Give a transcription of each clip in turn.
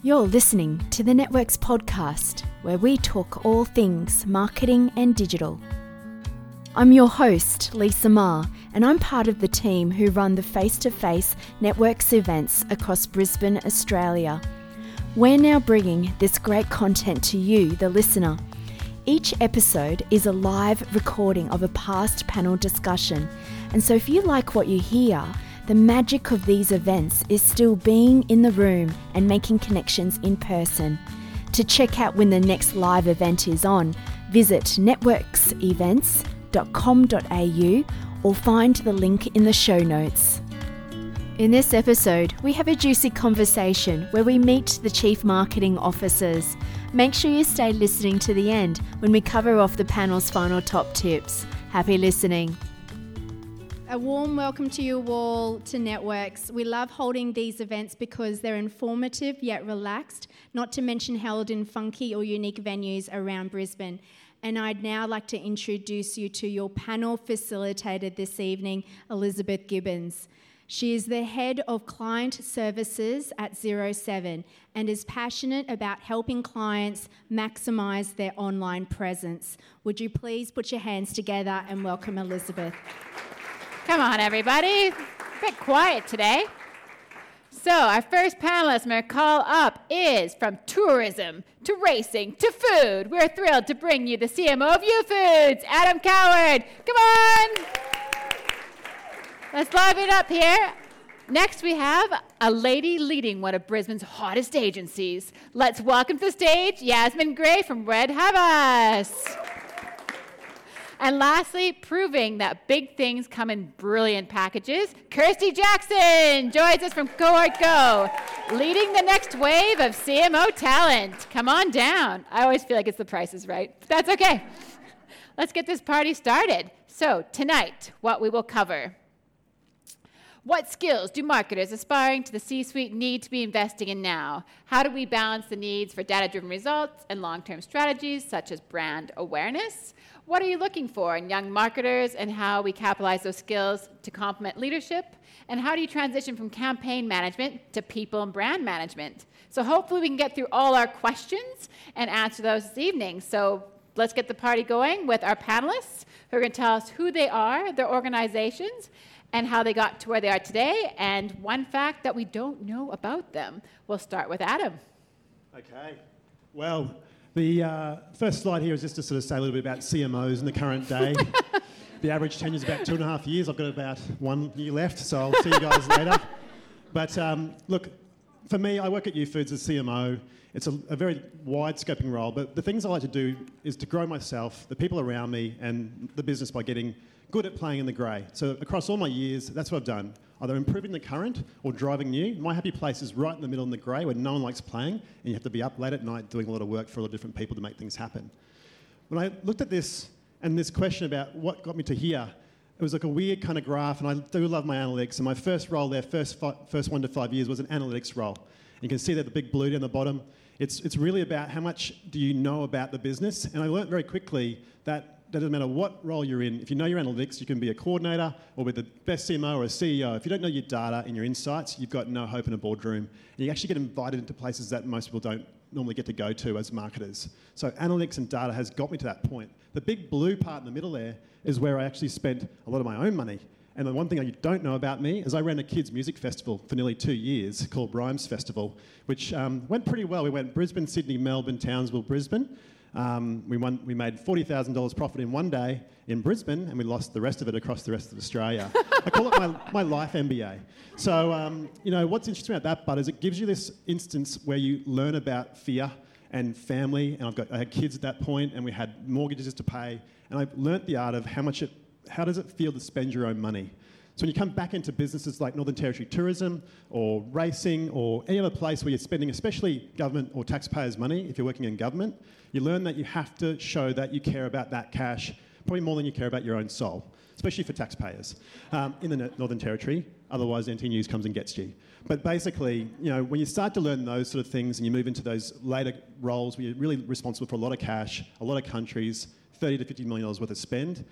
You're listening to the Networks podcast, where we talk all things marketing and digital. I'm your host, Lisa Ma, and I'm part of the team who run the face to face Networks events across Brisbane, Australia. We're now bringing this great content to you, the listener. Each episode is a live recording of a past panel discussion, and so if you like what you hear, the magic of these events is still being in the room and making connections in person. To check out when the next live event is on, visit networksevents.com.au or find the link in the show notes. In this episode, we have a juicy conversation where we meet the Chief Marketing Officers. Make sure you stay listening to the end when we cover off the panel's final top tips. Happy listening. A warm welcome to you all to Networks. We love holding these events because they're informative yet relaxed, not to mention held in funky or unique venues around Brisbane. And I'd now like to introduce you to your panel facilitator this evening, Elizabeth Gibbons. She is the head of client services at Zero Seven and is passionate about helping clients maximize their online presence. Would you please put your hands together and welcome Elizabeth? Come on, everybody. A bit quiet today. So, our first panelist I'm going to call up is from tourism to racing to food. We're thrilled to bring you the CMO of Youfoodz, Adam Coward. Come on. Let's live it up here. Next, we have a lady leading one of Brisbane's hottest agencies. Let's welcome to the stage Yasmin Gray from Red Havas. And lastly, proving that big things come in brilliant packages, Kirsty Jackson joins us from Cohort Go, leading the next wave of CMO talent. Come on down. I always feel like it's the prices right. That's okay. Let's get this party started. So, tonight, what we will cover. What skills do marketers aspiring to the C suite need to be investing in now? How do we balance the needs for data driven results and long term strategies such as brand awareness? What are you looking for in young marketers and how we capitalize those skills to complement leadership? And how do you transition from campaign management to people and brand management? So hopefully we can get through all our questions and answer those this evening. So let's get the party going with our panelists who are going to tell us who they are, their organizations, and how they got to where they are today, and one fact that we don't know about them. We'll start with Adam. Okay. Well, the uh, first slide here is just to sort of say a little bit about CMOs in the current day. the average tenure is about two and a half years. I've got about one year left, so I'll see you guys later. But um, look, for me, I work at U Youfoodz as CMO. It's a, a, very wide scoping role, but the things I like to do is to grow myself, the people around me, and the business by getting good at playing in the grey. So across all my years, that's what I've done either improving the current or driving new. My happy place is right in the middle in the grey where no one likes playing and you have to be up late at night doing a lot of work for a lot of different people to make things happen. When I looked at this and this question about what got me to here, it was like a weird kind of graph, and I do love my analytics. And my first role there, first, fi- first one to five years, was an analytics role. And you can see that the big blue down the bottom. It's, it's really about how much do you know about the business. And I learned very quickly that that doesn't matter what role you're in. If you know your analytics, you can be a coordinator or be the best CMO or a CEO. If you don't know your data and your insights, you've got no hope in a boardroom. And you actually get invited into places that most people don't normally get to go to as marketers. So analytics and data has got me to that point. The big blue part in the middle there is where I actually spent a lot of my own money. And the one thing you don't know about me is I ran a kids' music festival for nearly two years called Rhymes Festival, which um, went pretty well. We went Brisbane, Sydney, Melbourne, Townsville, Brisbane. Um, we, won, we made $40,000 profit in one day in Brisbane, and we lost the rest of it across the rest of Australia. I call it my, my life MBA. So, um, you know, what's interesting about that, Bud, is it gives you this instance where you learn about fear and family. And I've got, I had kids at that point, and we had mortgages to pay. And I learnt the art of how much it, how does it feel to spend your own money. So when you come back into businesses like Northern Territory Tourism or racing or any other place where you're spending, especially government or taxpayers' money, if you're working in government, you learn that you have to show that you care about that cash probably more than you care about your own soul, especially for taxpayers um, in the Northern Territory. Otherwise, NT News comes and gets you. But basically, you know, when you start to learn those sort of things and you move into those later roles where you're really responsible for a lot of cash, a lot of countries, 30 to 50 million dollars worth of spend,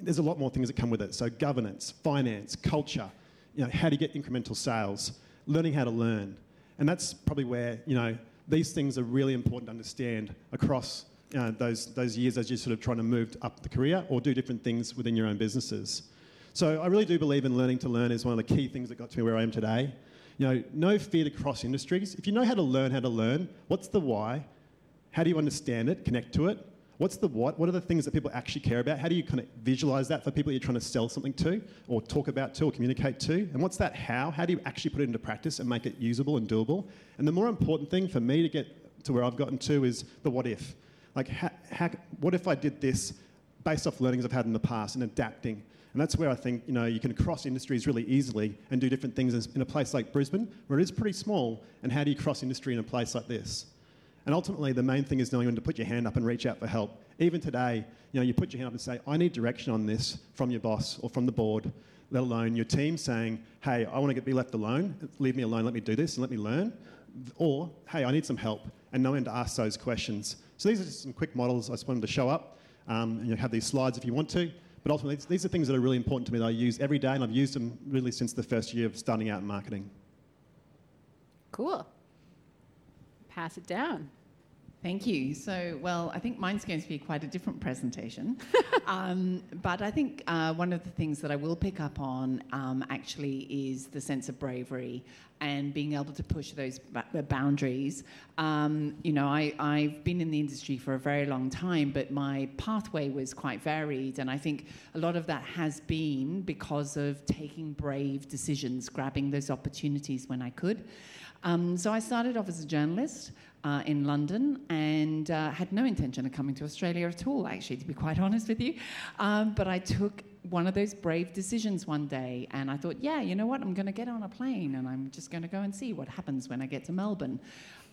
there's a lot more things that come with it. So governance, finance, culture, you know, how you get incremental sales, learning how to learn. And that's probably where, you know, these things are really important to understand across uh, those, those years as you're sort of trying to move up the career or do different things within your own businesses. So I really do believe in learning to learn is one of the key things that got to me where I am today. You know, no fear to cross industries. If you know how to learn how to learn, what's the why? How do you understand it, connect to it? What's the what? What are the things that people actually care about? How do you kind of visualize that for people you're trying to sell something to, or talk about to, or communicate to? And what's that how? How do you actually put it into practice and make it usable and doable? And the more important thing for me to get to where I've gotten to is the what if. Like, how, how, what if I did this based off learnings I've had in the past and adapting? And that's where I think you know you can cross industries really easily and do different things in a place like Brisbane, where it is pretty small. And how do you cross industry in a place like this? And ultimately, the main thing is knowing when to put your hand up and reach out for help. Even today, you know, you put your hand up and say, I need direction on this from your boss or from the board, let alone your team saying, hey, I want to be left alone, leave me alone, let me do this and let me learn. Or, hey, I need some help, and knowing to ask those questions. So these are just some quick models I just wanted to show up. Um, and you have these slides if you want to. But ultimately, these are things that are really important to me that I use every day, and I've used them really since the first year of starting out in marketing. Cool. Pass it down. Thank you. So, well, I think mine's going to be quite a different presentation. um, but I think uh, one of the things that I will pick up on um, actually is the sense of bravery and being able to push those ba- boundaries. Um, you know, I, I've been in the industry for a very long time, but my pathway was quite varied. And I think a lot of that has been because of taking brave decisions, grabbing those opportunities when I could. Um, so I started off as a journalist uh, in London and uh, had no intention of coming to Australia at all, actually, to be quite honest with you. Um, but I took one of those brave decisions one day and I thought, yeah, you know what? I'm going to get on a plane and I'm just going to go and see what happens when I get to Melbourne.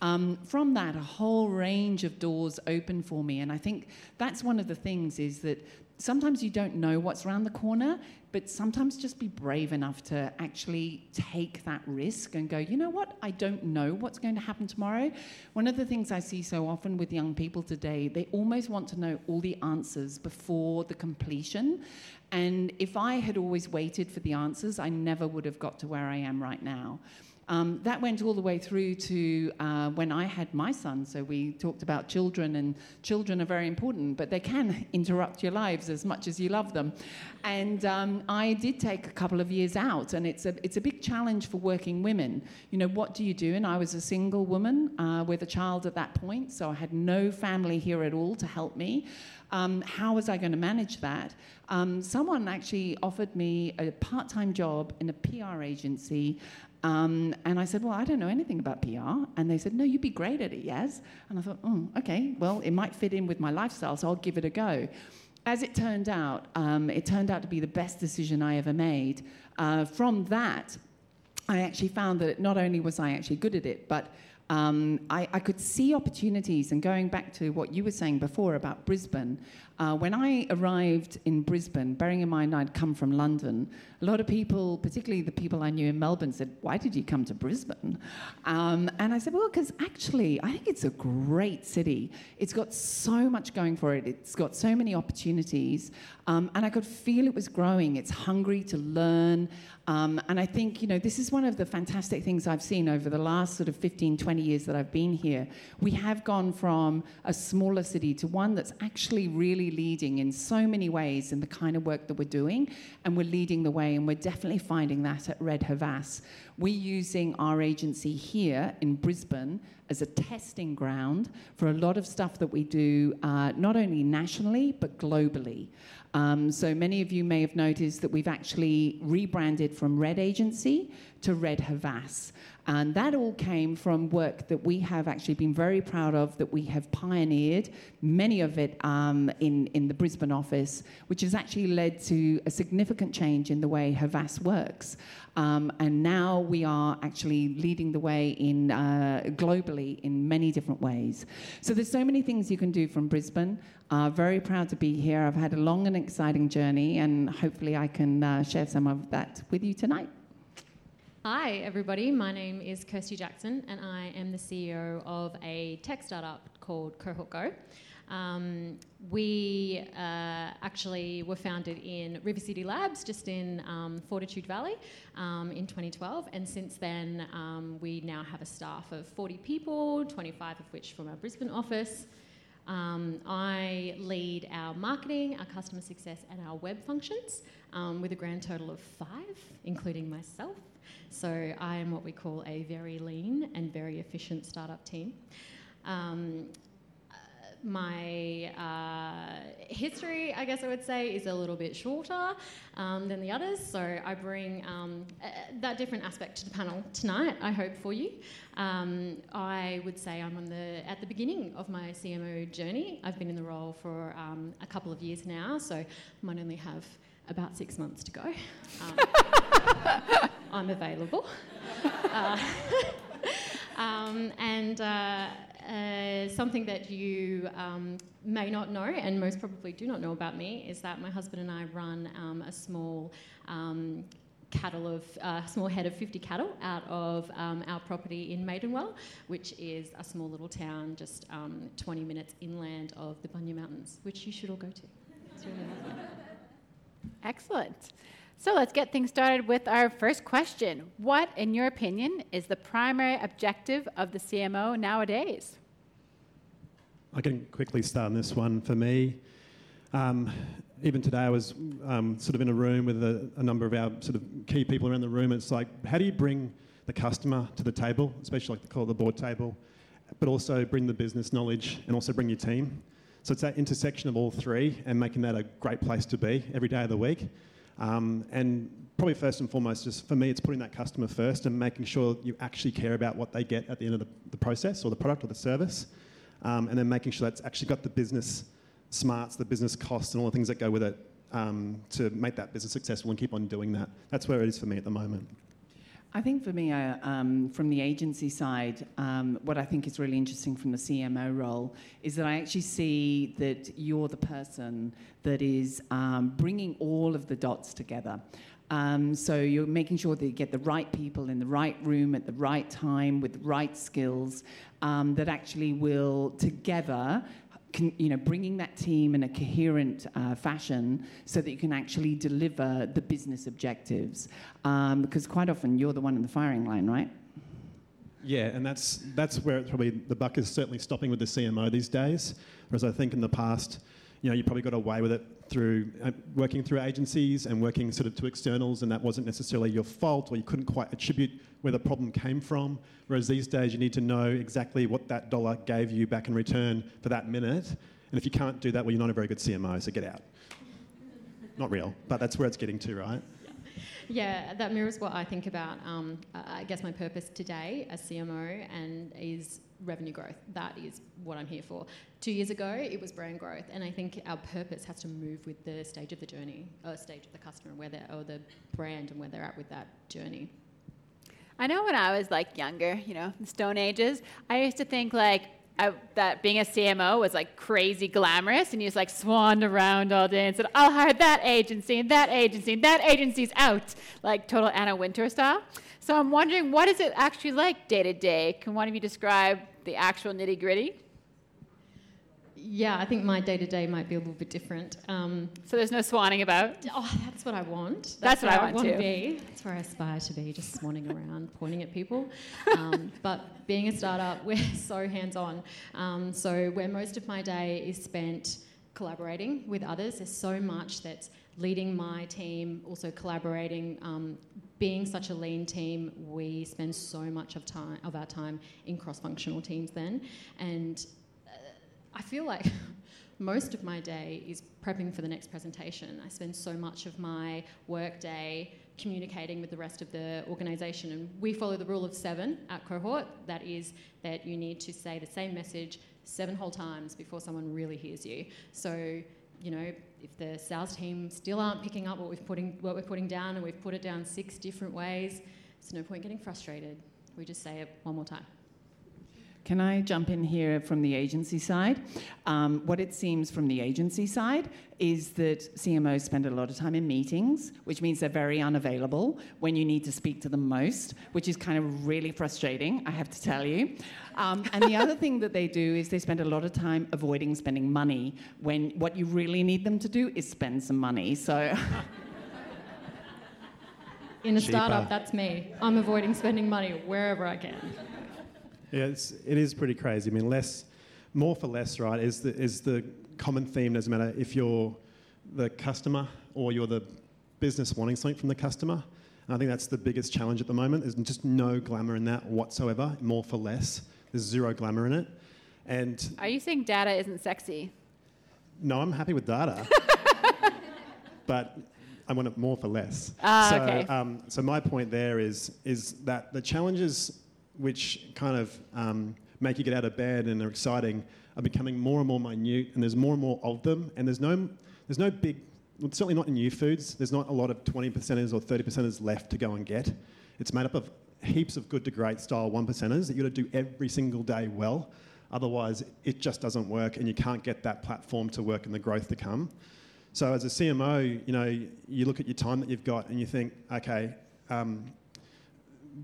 Um, from that, a whole range of doors opened for me. And I think that's one of the things is that sometimes you don't know what's around the corner, but sometimes just be brave enough to actually take that risk and go, you know what, I don't know what's going to happen tomorrow. One of the things I see so often with young people today, they almost want to know all the answers before the completion. And if I had always waited for the answers, I never would have got to where I am right now. Um, that went all the way through to uh, when I had my son. So we talked about children, and children are very important, but they can interrupt your lives as much as you love them. And um, I did take a couple of years out, and it's a it's a big challenge for working women. You know, what do you do? And I was a single woman uh, with a child at that point, so I had no family here at all to help me. Um, how was I going to manage that? Um, someone actually offered me a part time job in a PR agency um, and I said, Well, I don't know anything about PR. And they said, No, you'd be great at it, yes. And I thought, Oh, okay, well, it might fit in with my lifestyle, so I'll give it a go. As it turned out, um, it turned out to be the best decision I ever made. Uh, from that, I actually found that not only was I actually good at it, but um, I, I, could see opportunities. And going back to what you were saying before about Brisbane, uh, when I arrived in Brisbane, bearing in mind I'd come from London, a lot of people, particularly the people I knew in Melbourne, said, Why did you come to Brisbane? Um, and I said, Well, because actually, I think it's a great city. It's got so much going for it, it's got so many opportunities. Um, and I could feel it was growing. It's hungry to learn. Um, and I think, you know, this is one of the fantastic things I've seen over the last sort of 15, 20 years that I've been here. We have gone from a smaller city to one that's actually really leading in so many ways in the kind of work that we're doing, and we're leading the way, and we're definitely finding that at Red Havas. We're using our agency here in Brisbane as a testing ground for a lot of stuff that we do, uh, not only nationally, but globally. Um, so many of you may have noticed that we've actually rebranded from Red Agency to Red Havas. And that all came from work that we have actually been very proud of, that we have pioneered, many of it um, in, in the Brisbane office, which has actually led to a significant change in the way Havas works. Um, and now we are actually leading the way in uh, globally in many different ways. So there's so many things you can do from Brisbane. Uh, very proud to be here. I've had a long and exciting journey, and hopefully I can uh, share some of that with you tonight. Hi, everybody. My name is Kirsty Jackson, and I am the CEO of a tech startup called Cohort Go. Um, we uh, actually were founded in River City Labs, just in um, Fortitude Valley, um, in 2012, and since then um, we now have a staff of 40 people, 25 of which from our Brisbane office. Um, I lead our marketing, our customer success, and our web functions um, with a grand total of five, including myself. So I am what we call a very lean and very efficient startup team. Um, my uh, history, I guess I would say, is a little bit shorter um, than the others. So I bring um, uh, that different aspect to the panel tonight. I hope for you. Um, I would say I'm on the at the beginning of my CMO journey. I've been in the role for um, a couple of years now, so I might only have about six months to go. I'm available. Uh, um, and uh, uh, something that you um, may not know, and most probably do not know about me, is that my husband and I run um, a small um, cattle of uh, small head of 50 cattle out of um, our property in Maidenwell, which is a small little town just um, 20 minutes inland of the Bunya Mountains, which you should all go to. Really. Excellent. So let's get things started with our first question. What, in your opinion, is the primary objective of the CMO nowadays? I can quickly start on this one. For me, um, even today, I was um, sort of in a room with a, a, number of our sort of key people around the room. It's like, how do you bring the customer to the table, especially like the call the board table, but also bring the business knowledge and also bring your team. So it's that intersection of all three and making that a great place to be every day of the week. Um, and probably first and foremost, just for me, it's putting that customer first and making sure you actually care about what they get at the end of the, the process or the product or the service. Um, and then making sure that's actually got the business smarts, the business costs, and all the things that go with it um, to make that business successful and keep on doing that. That's where it is for me at the moment. I think for me, uh, um, from the agency side, um, what I think is really interesting from the CMO role is that I actually see that you're the person that is um, bringing all of the dots together. Um, so you're making sure that you get the right people in the right room at the right time with the right skills um, that actually will together can, you know, bringing that team in a coherent uh, fashion so that you can actually deliver the business objectives. Um, because quite often you're the one in the firing line, right? Yeah, and that's that's where it's probably the buck is certainly stopping with the CMO these days. Whereas I think in the past, you know, you probably got away with it through uh, working through agencies and working sort of to externals, and that wasn't necessarily your fault, or you couldn't quite attribute where the problem came from. Whereas these days, you need to know exactly what that dollar gave you back in return for that minute. And if you can't do that, well, you're not a very good CMO, so get out. not real, but that's where it's getting to, right? Yeah, that mirrors what I think about. Um, I guess my purpose today as CMO and is revenue growth. That is what I'm here for. Two years ago, it was brand growth, and I think our purpose has to move with the stage of the journey, or stage of the customer, where they're, or the brand, and where they're at with that journey. I know when I was like younger, you know, Stone Ages, I used to think like That being a CMO was like crazy glamorous, and you just like swanned around all day and said, "I'll hire that agency and that agency and that agency's out," like total Anna Wintour style. So I'm wondering, what is it actually like day to day? Can one of you describe the actual nitty gritty? Yeah, I think my day to day might be a little bit different. Um, so there's no swanning about. Oh, that's what I want. That's, that's what I want, want to be. That's where I aspire to be, just swanning around, pointing at people. Um, but being a startup, we're so hands on. Um, so where most of my day is spent collaborating with others, there's so much that's leading my team, also collaborating. Um, being such a lean team, we spend so much of time of our time in cross-functional teams then, and I feel like most of my day is prepping for the next presentation. I spend so much of my work day communicating with the rest of the organisation. And we follow the rule of seven at cohort. That is that you need to say the same message seven whole times before someone really hears you. So, you know, if the sales team still aren't picking up what, we've putting, what we're putting down and we've put it down six different ways, there's no point getting frustrated. We just say it one more time. Can I jump in here from the agency side? Um, what it seems from the agency side is that CMOs spend a lot of time in meetings, which means they're very unavailable when you need to speak to them most, which is kind of really frustrating, I have to tell you. Um, and the other thing that they do is they spend a lot of time avoiding spending money when what you really need them to do is spend some money. So. In a Cheaper. startup, that's me. I'm avoiding spending money wherever I can. Yeah, it's, it is pretty crazy. I mean, less, more for less, right? Is the is the common theme. Doesn't matter if you're the customer or you're the business wanting something from the customer. And I think that's the biggest challenge at the moment. There's just no glamour in that whatsoever. More for less. There's zero glamour in it. And Are you saying data isn't sexy? no, I'm happy with data, but I want it more for less. Ah, so, okay. um, so my point there is is that the challenges which kind of um, make you get out of bed and are exciting are becoming more and more minute, and there's more and more of them, and there's no there's no big well, certainly not in new foods. There's not a lot of 20 percenters or 30 percenters left to go and get. It's made up of heaps of good to great style one percenters that you got to do every single day well. Otherwise, it just doesn't work, and you can't get that platform to work and the growth to come. So as a CMO, you know, you look at your time that you've got and you think, okay, um,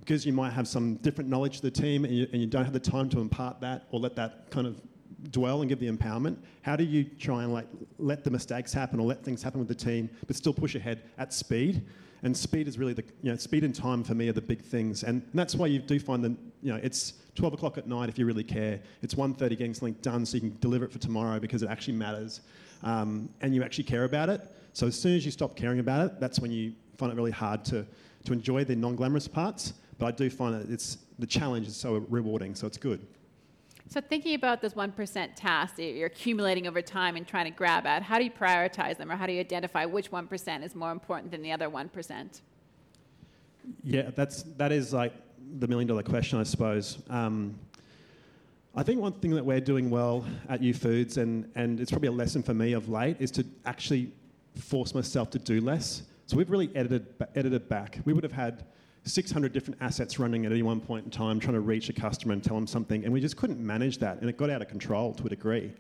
because you might have some different knowledge to the team and you, and you don't have the time to impart that or let that kind of dwell and give the empowerment, how do you try and like let the mistakes happen or let things happen with the team, but still push ahead at speed? And speed is really the, you know, speed and time for me are the big things. And that's why you do find that, you know, it's 12 o'clock at night if you really care. It's 1.30 getting something done so you can deliver it for tomorrow because it actually matters. Um, and you actually care about it. So as soon as you stop caring about it, that's when you find it really hard to, to enjoy the non-glamorous parts. But I do find that it's, the challenge is so rewarding, so it's good. So thinking about those 1% tasks that you're accumulating over time and trying to grab at, how do you prioritize them or how do you identify which 1% is more important than the other 1%? Yeah, that's that is like the million dollar question, I suppose. Um, I think one thing that we're doing well at Youfoodz, and, and it's probably a lesson for me of late, is to actually force myself to do less. So we've really edited edited back. We would have had 600 different assets running at any one point in time, trying to reach a customer and tell them something, and we just couldn't manage that, and it got out of control to a degree.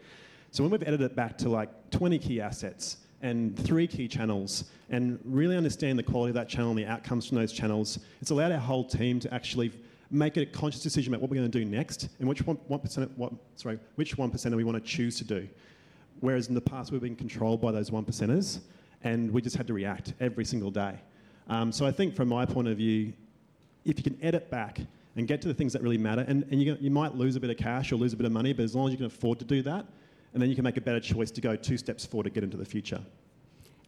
So when we've edited it back to like 20 key assets and three key channels, and really understand the quality of that channel and the outcomes from those channels, it's allowed our whole team to actually make a conscious decision about what we're going to do next and which one, one percent, what, sorry, which one percent we want to choose to do. Whereas in the past we've been controlled by those one percenters, and we just had to react every single day. Um, so I think from my point of view, if you can edit back and get to the things that really matter, and, and you, you might lose a bit of cash or lose a bit of money, but as long as you can afford to do that, and then you can make a better choice to go two steps forward to get into the future.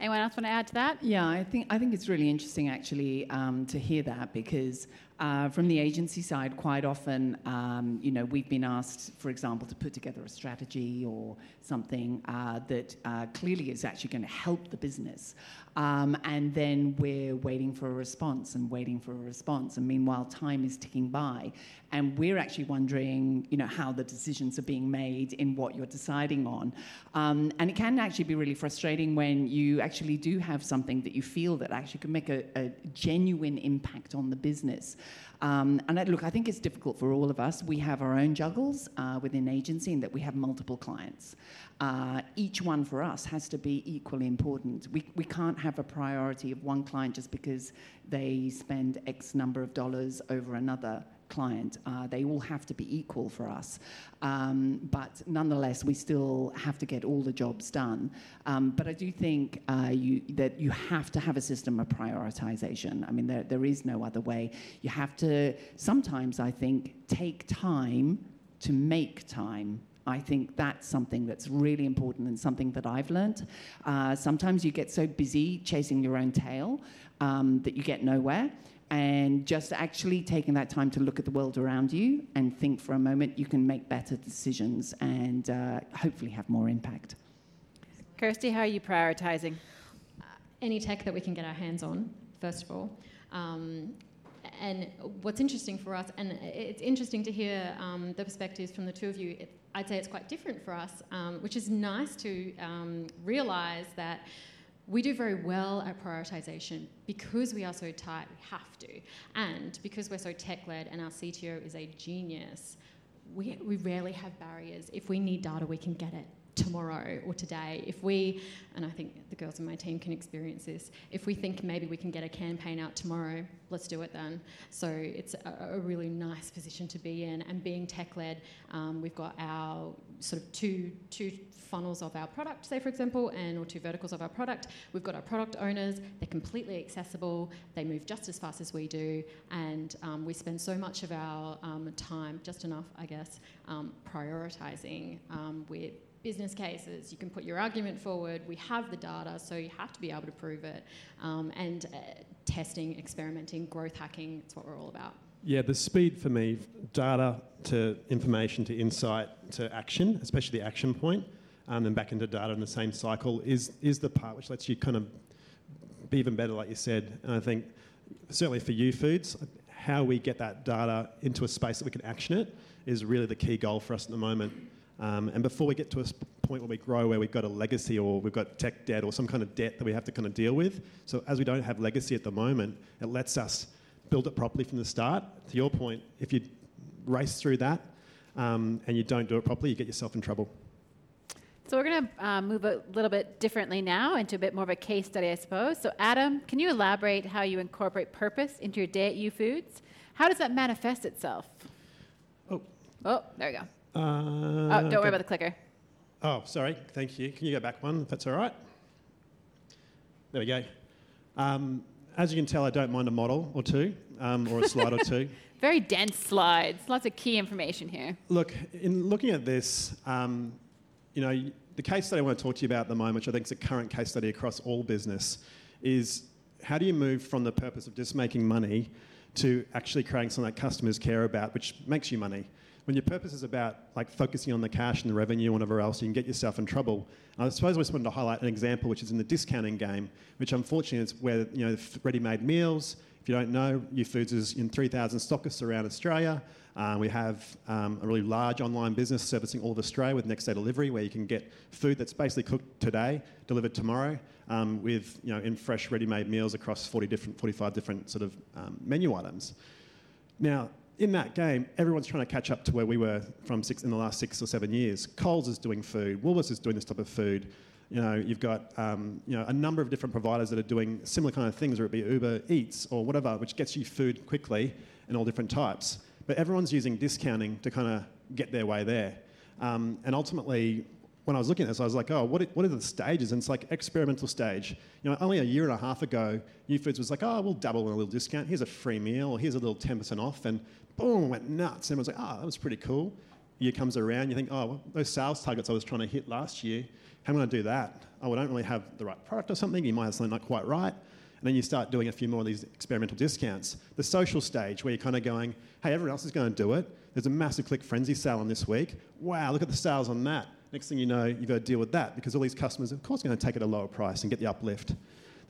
Anyone else want to add to that? Yeah, I think I think it's really interesting actually um, to hear that because uh, from the agency side, quite often, um, you know, we've been asked, for example, to put together a strategy or something uh, that uh, clearly is actually going to help the business, um, and then we're waiting for a response and waiting for a response, and meanwhile, time is ticking by, and we're actually wondering, you know, how the decisions are being made in what you're deciding on, um, and it can actually be really frustrating when you actually do have something that you feel that actually can make a, a genuine impact on the business. Um, and I, look, I think it's difficult for all of us. We have our own juggles uh, within agency in that we have multiple clients. Uh, each one for us has to be equally important. We, we can't have a priority of one client just because they spend X number of dollars over another client. Uh, they all have to be equal for us. Um, but nonetheless, we still have to get all the jobs done. Um, but I do think uh, you, that you have to have a system of prioritization. I mean, there, there is no other way. You have to, sometimes, I think, take time to make time. I think that's something that's really important and something that I've learned. Uh, sometimes you get so busy chasing your own tail um, that you get nowhere and just actually taking that time to look at the world around you and think for a moment, you can make better decisions and uh, hopefully have more impact. Kirsty, how are you prioritizing? any tech that we can get our hands on, first of all. Um, and what's interesting for us, and it's interesting to hear um, the perspectives from the two of you. It, I'd say it's quite different for us, um, which is nice to um, realize that we do very well at prioritization because we are so tight, we have to. And because we're so tech led and our CTO is a genius, we, we rarely have barriers. If we need data, we can get it tomorrow or today. If we, and I think the girls in my team can experience this, if we think maybe we can get a campaign out tomorrow, let's do it then. So it's a, a really nice position to be in. And being tech led, um, we've got our sort of two, two funnels of our product, say for example, and or two verticals of our product. We've got our product owners, they're completely accessible, they move just as fast as we do, and um, we spend so much of our um, time, just enough, I guess, um, prioritizing um, with business cases. You can put your argument forward. We have the data, so you have to be able to prove it. Um, and uh, testing, experimenting, growth hacking, it's what we're all about. Yeah, the speed for me, data to information to insight to action, especially the action point, and um, then back into data in the same cycle, is, is the part which lets you kind of be even better, like you said. And I think certainly for Youfoodz, how we get that data into a space that we can action it is really the key goal for us at the moment. Um, and before we get to a point where we grow, where we've got a legacy or we've got tech debt or some kind of debt that we have to kind of deal with, so as we don't have legacy at the moment, it lets us build it properly from the start. To your point, if you race through that um, and you don't do it properly, you get yourself in trouble. So we're going to um, move a little bit differently now into a bit more of a case study, I suppose. So Adam, can you elaborate how you incorporate purpose into your day at Youfoodz? How does that manifest itself? Oh. Oh, there we go. Uh, oh, don't worry about the clicker. Oh, sorry. Thank you. Can you go back one, if that's all right? There we go. Um, as you can tell, I don't mind a model or two, um, or a slide or two. Very dense slides. Lots of key information here. Look, in looking at this, um, you know, the case study I want to talk to you about at the moment, which I think is a current case study across all business, is how do you move from the purpose of just making money to actually creating something that customers care about, which makes you money? When your purpose is about like focusing on the cash and the revenue and whatever else, you can get yourself in trouble. And I suppose I just wanted to highlight an example, which is in the discounting game, which unfortunately is where you know ready-made meals. If you don't know, Youfoodz is in 3,000 stockists around Australia. Uh, we have um, a really large online business servicing all of Australia with next day delivery, where you can get food that's basically cooked today, delivered tomorrow, um, with you know in fresh ready-made meals across 40 different, 45 different sort of um, menu items. Now, in that game, everyone's trying to catch up to where we were from six, in the last six or seven years. Coles is doing food, Woolworths is doing this type of food. You know, you've got um, you know a number of different providers that are doing similar kind of things, whether it be Uber Eats or whatever, which gets you food quickly in all different types. But everyone's using discounting to kind of get their way there. Um, and ultimately, when I was looking at this, I was like, oh, what, what are the stages? And it's like experimental stage. You know, only a year and a half ago, Youfoodz was like, oh, we'll double in a little discount. Here's a free meal, or here's a little 10% off. And boom, went nuts. Everyone's like, oh, that was pretty cool. Year comes around, you think, oh, those sales targets I was trying to hit last year, how am I going to do that? Oh, I don't really have the right product or something. You might have something not quite right. And then you start doing a few more of these experimental discounts. The social stage, where you're kind of going, hey, everyone else is going to do it. There's a massive Click Frenzy sale on this week. Wow, look at the sales on that. Next thing you know, you've got to deal with that because all these customers, of course, are going to take it at a lower price and get the uplift.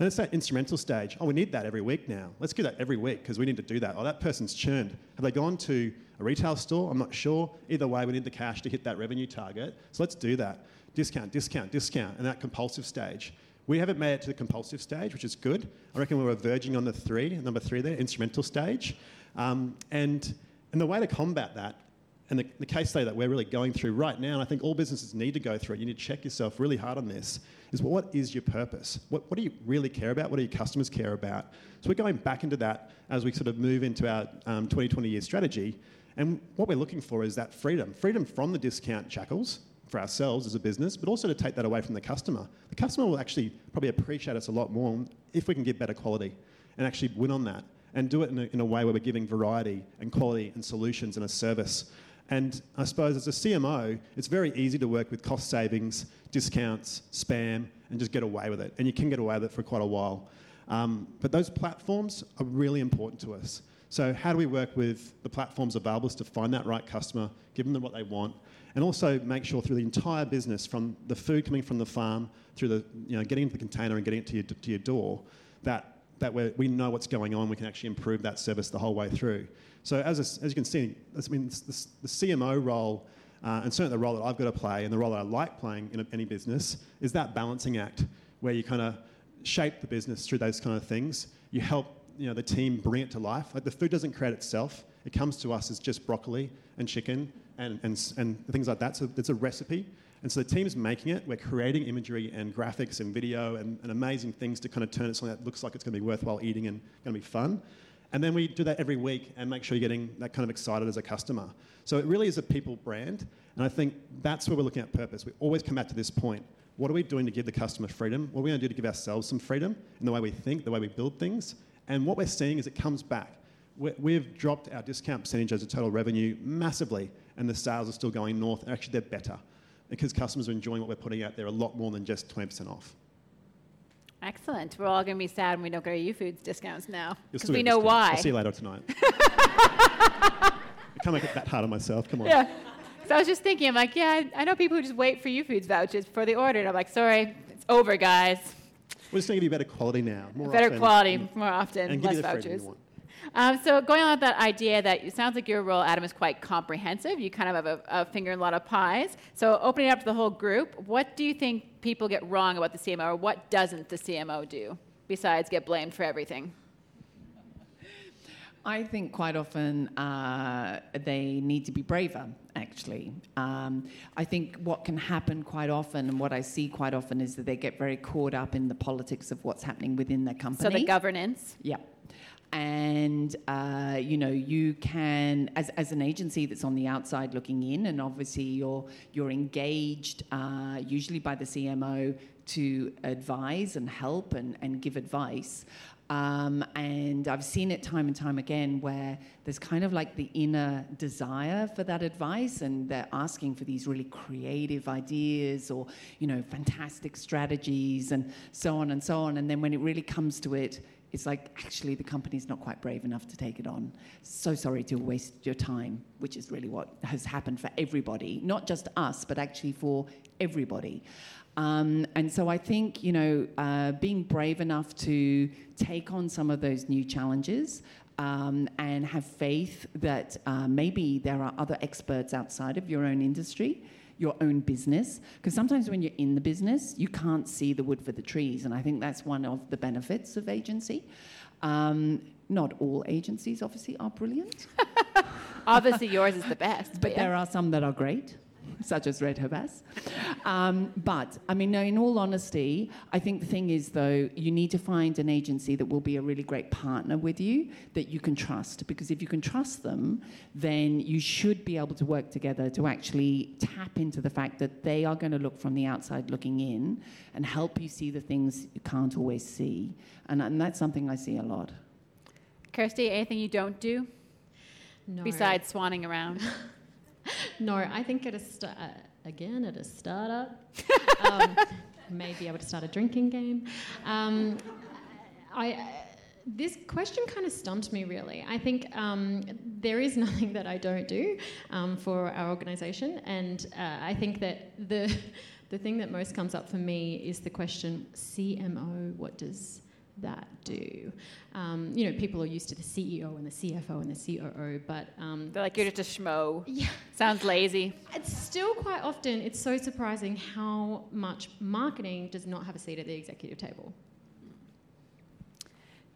Then it's that instrumental stage. Oh, we need that every week now. Let's do that every week because we need to do that. Oh, that person's churned. Have they gone to a retail store? I'm not sure. Either way, we need the cash to hit that revenue target. So let's do that. Discount, discount, discount, and that compulsive stage. We haven't made it to the compulsive stage, which is good. I reckon we're verging on the three, number three there, instrumental stage. Um, and, and the way to combat that and the, the, case study that we're really going through right now, and I think all businesses need to go through it, you need to check yourself really hard on this, is what is your purpose? What, what do you really care about? What do your customers care about? So we're going back into that as we sort of move into our um, 2020 year strategy. And what we're looking for is that freedom freedom from the discount shackles for ourselves as a business, but also to take that away from the customer. The customer will actually probably appreciate us a lot more if we can give better quality and actually win on that and do it in a, in a way where we're giving variety and quality and solutions and a service. And I suppose as a CMO, it's very easy to work with cost savings, discounts, spam, and just get away with it. And you can get away with it for quite a while. Um, but those platforms are really important to us. So how do we work with the platforms available to find that right customer, give them what they want, and also make sure through the entire business, from the food coming from the farm through the you know getting into the container and getting it to your, to your door, that that we know what's going on, we can actually improve that service the whole way through. So as, a, as you can see, I mean, the, the CMO role, uh, and certainly the role that I've got to play and the role that I like playing in any business, is that balancing act where you kind of shape the business through those kind of things. You help you know, the team bring it to life. Like the food doesn't create itself. It comes to us as just broccoli and chicken and, and, and things like that. So it's a recipe. And so the team's making it. We're creating imagery and graphics and video and, and amazing things to kind of turn it something that looks like it's going to be worthwhile eating and going to be fun. And then we do that every week and make sure you're getting that kind of excited as a customer. So it really is a people brand. And I think that's where we're looking at purpose. We always come back to this point. What are we doing to give the customer freedom? What are we going to do to give ourselves some freedom in the way we think, the way we build things? And what we're seeing is it comes back. we we've dropped our discount percentage as a total revenue massively, and the sales are still going north. Actually, they're better because customers are enjoying what we're putting out there a lot more than just 20% off. Excellent. We're all going to be sad when we don't get our Youfoodz discounts now because we know discount. why. I'll see you later tonight. I can't make it that hard on myself. Come on. Yeah. So I was just thinking, I'm like, yeah, I, know people who just wait for Youfoodz vouchers for the order. And I'm like, sorry, it's over, guys. We're just going to give you better quality now. More Better often, quality, more often, and less you the freedom vouchers. Um, so going on with that idea that it sounds like your role, Adam, is quite comprehensive. You kind of have a, a finger in a lot of pies. So opening it up to the whole group, what do you think people get wrong about the CMO, or what doesn't the CMO do besides get blamed for everything? I think quite often uh, they need to be braver, actually. Um, I think what can happen quite often, and what I see quite often, is that they get very caught up in the politics of what's happening within their company. So the governance. Yeah. And, uh, you know, you can, as, as an agency that's on the outside looking in, and obviously you're, you're engaged uh, usually by the CMO to advise and help and, and give advice. Um, and I've seen it time and time again where there's kind of like the inner desire for that advice, and they're asking for these really creative ideas or, you know, fantastic strategies and so on and so on. And then when it really comes to it, it's like actually the company's not quite brave enough to take it on. So sorry to waste your time, which is really what has happened for everybody, not just us, but actually for everybody. Um, and so I think, you know, uh, being brave enough to take on some of those new challenges um, and have faith that uh, maybe there are other experts outside of your own industry, your own business. Because sometimes when you're in the business, you can't see the wood for the trees. And I think that's one of the benefits of agency. Um, not all agencies, obviously, are brilliant, Obviously, yours is the best. but there are some that are great. Such as Red Havas. Um, but, I mean, no, in all honesty, I think the thing is, though, you need to find an agency that will be a really great partner with you that you can trust. Because if you can trust them, then you should be able to work together to actually tap into the fact that they are going to look from the outside looking in and help you see the things you can't always see. And, and that's something I see a lot. Kirsty, anything you don't do No. besides swanning around? No, I think at a sta- uh, again at a startup, um, may be able to start a drinking game. Um, I. Uh, this question kind of stumped me, really. I think um, there is nothing that I don't do um, for our organisation, and uh, I think that the the thing that most comes up for me is the question: CMO. What does that do? Um, you know, people are used to the CEO and the CFO and the COO, but um, They're like, you're just a schmo. yeah, Sounds lazy. it's still quite often, it's so surprising how much marketing does not have a seat at the executive table.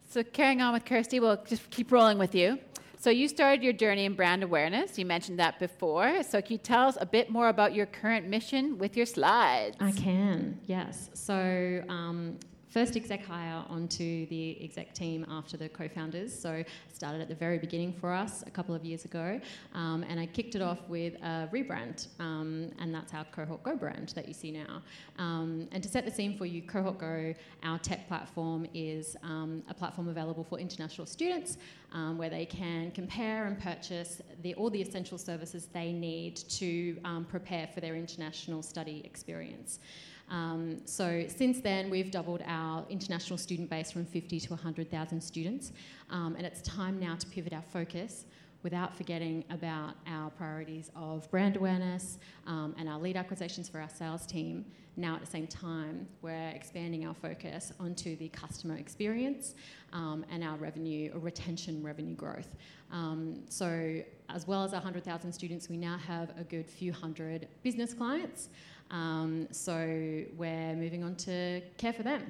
So carrying on with Kirsty, we'll just keep rolling with you. So you started your journey in brand awareness. You mentioned that before. So can you tell us a bit more about your current mission with your slides? I can, yes. So, um, first exec hire onto the exec team after the co-founders. So, started at the very beginning for us a couple of years ago, um, and I kicked it off with a rebrand, um, and that's our Cohort Go brand that you see now. Um, and to set the scene for you, Cohort Go, our tech platform, is um, a platform available for international students um, where they can compare and purchase the, all the essential services they need to um, prepare for their international study experience. Um, so since then, we've doubled our international student base from 50 to 100,000 students, um, and it's time now to pivot our focus without forgetting about our priorities of brand awareness um, and our lead acquisitions for our sales team. Now, at the same time, we're expanding our focus onto the customer experience um, and our revenue or retention revenue growth. Um, so, as well as our 100,000 students, we now have a good few hundred business clients. Um, so, we're moving on to care for them.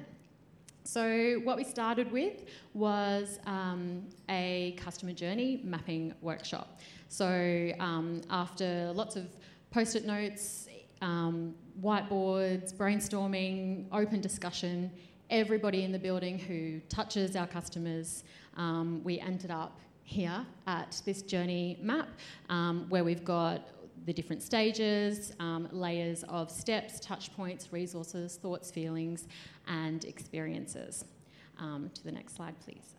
So, what we started with was um, a customer journey mapping workshop. So um, after lots of post-it notes, um, whiteboards, brainstorming, open discussion, everybody in the building who touches our customers, um, we ended up here at this journey map um, where we've got the different stages, um, layers of steps, touch points, resources, thoughts, feelings, and experiences. Um, to the next slide, please.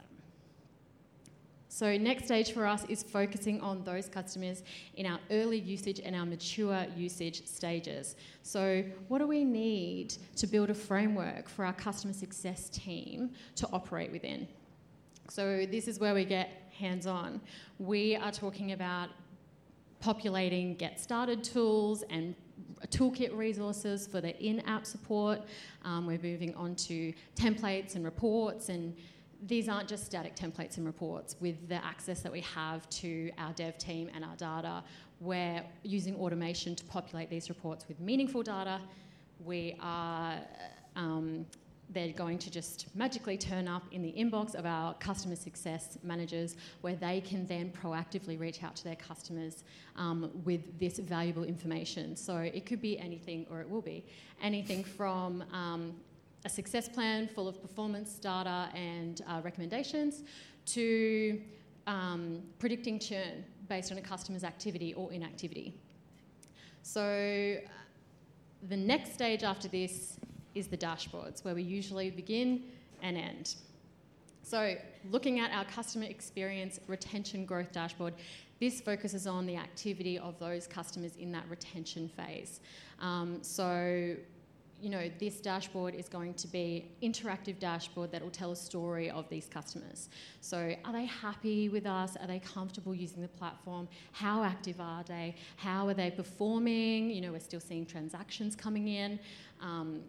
So, next stage for us is focusing on those customers in our early usage and our mature usage stages. So, what do we need to build a framework for our customer success team to operate within? So, this is where we get hands on. We are talking about populating get started tools and toolkit resources for the in app support. Um, we're moving on to templates and reports and these aren't just static templates and reports. With the access that we have to our dev team and our data, we're using automation to populate these reports with meaningful data. We are um, they're going to just magically turn up in the inbox of our customer success managers where they can then proactively reach out to their customers um, with this valuable information. So it could be anything, or it will be anything from um, a success plan full of performance data and uh, recommendations to um, predicting churn based on a customer's activity or inactivity. So uh, the next stage after this is the dashboards, where we usually begin and end. So, looking at our customer experience retention growth dashboard, this focuses on the activity of those customers in that retention phase. Um, so, you know, this dashboard is going to be interactive dashboard that will tell a story of these customers. So, are they happy with us? Are they comfortable using the platform? How active are they? How are they performing? You know, we're still seeing transactions coming in. Um,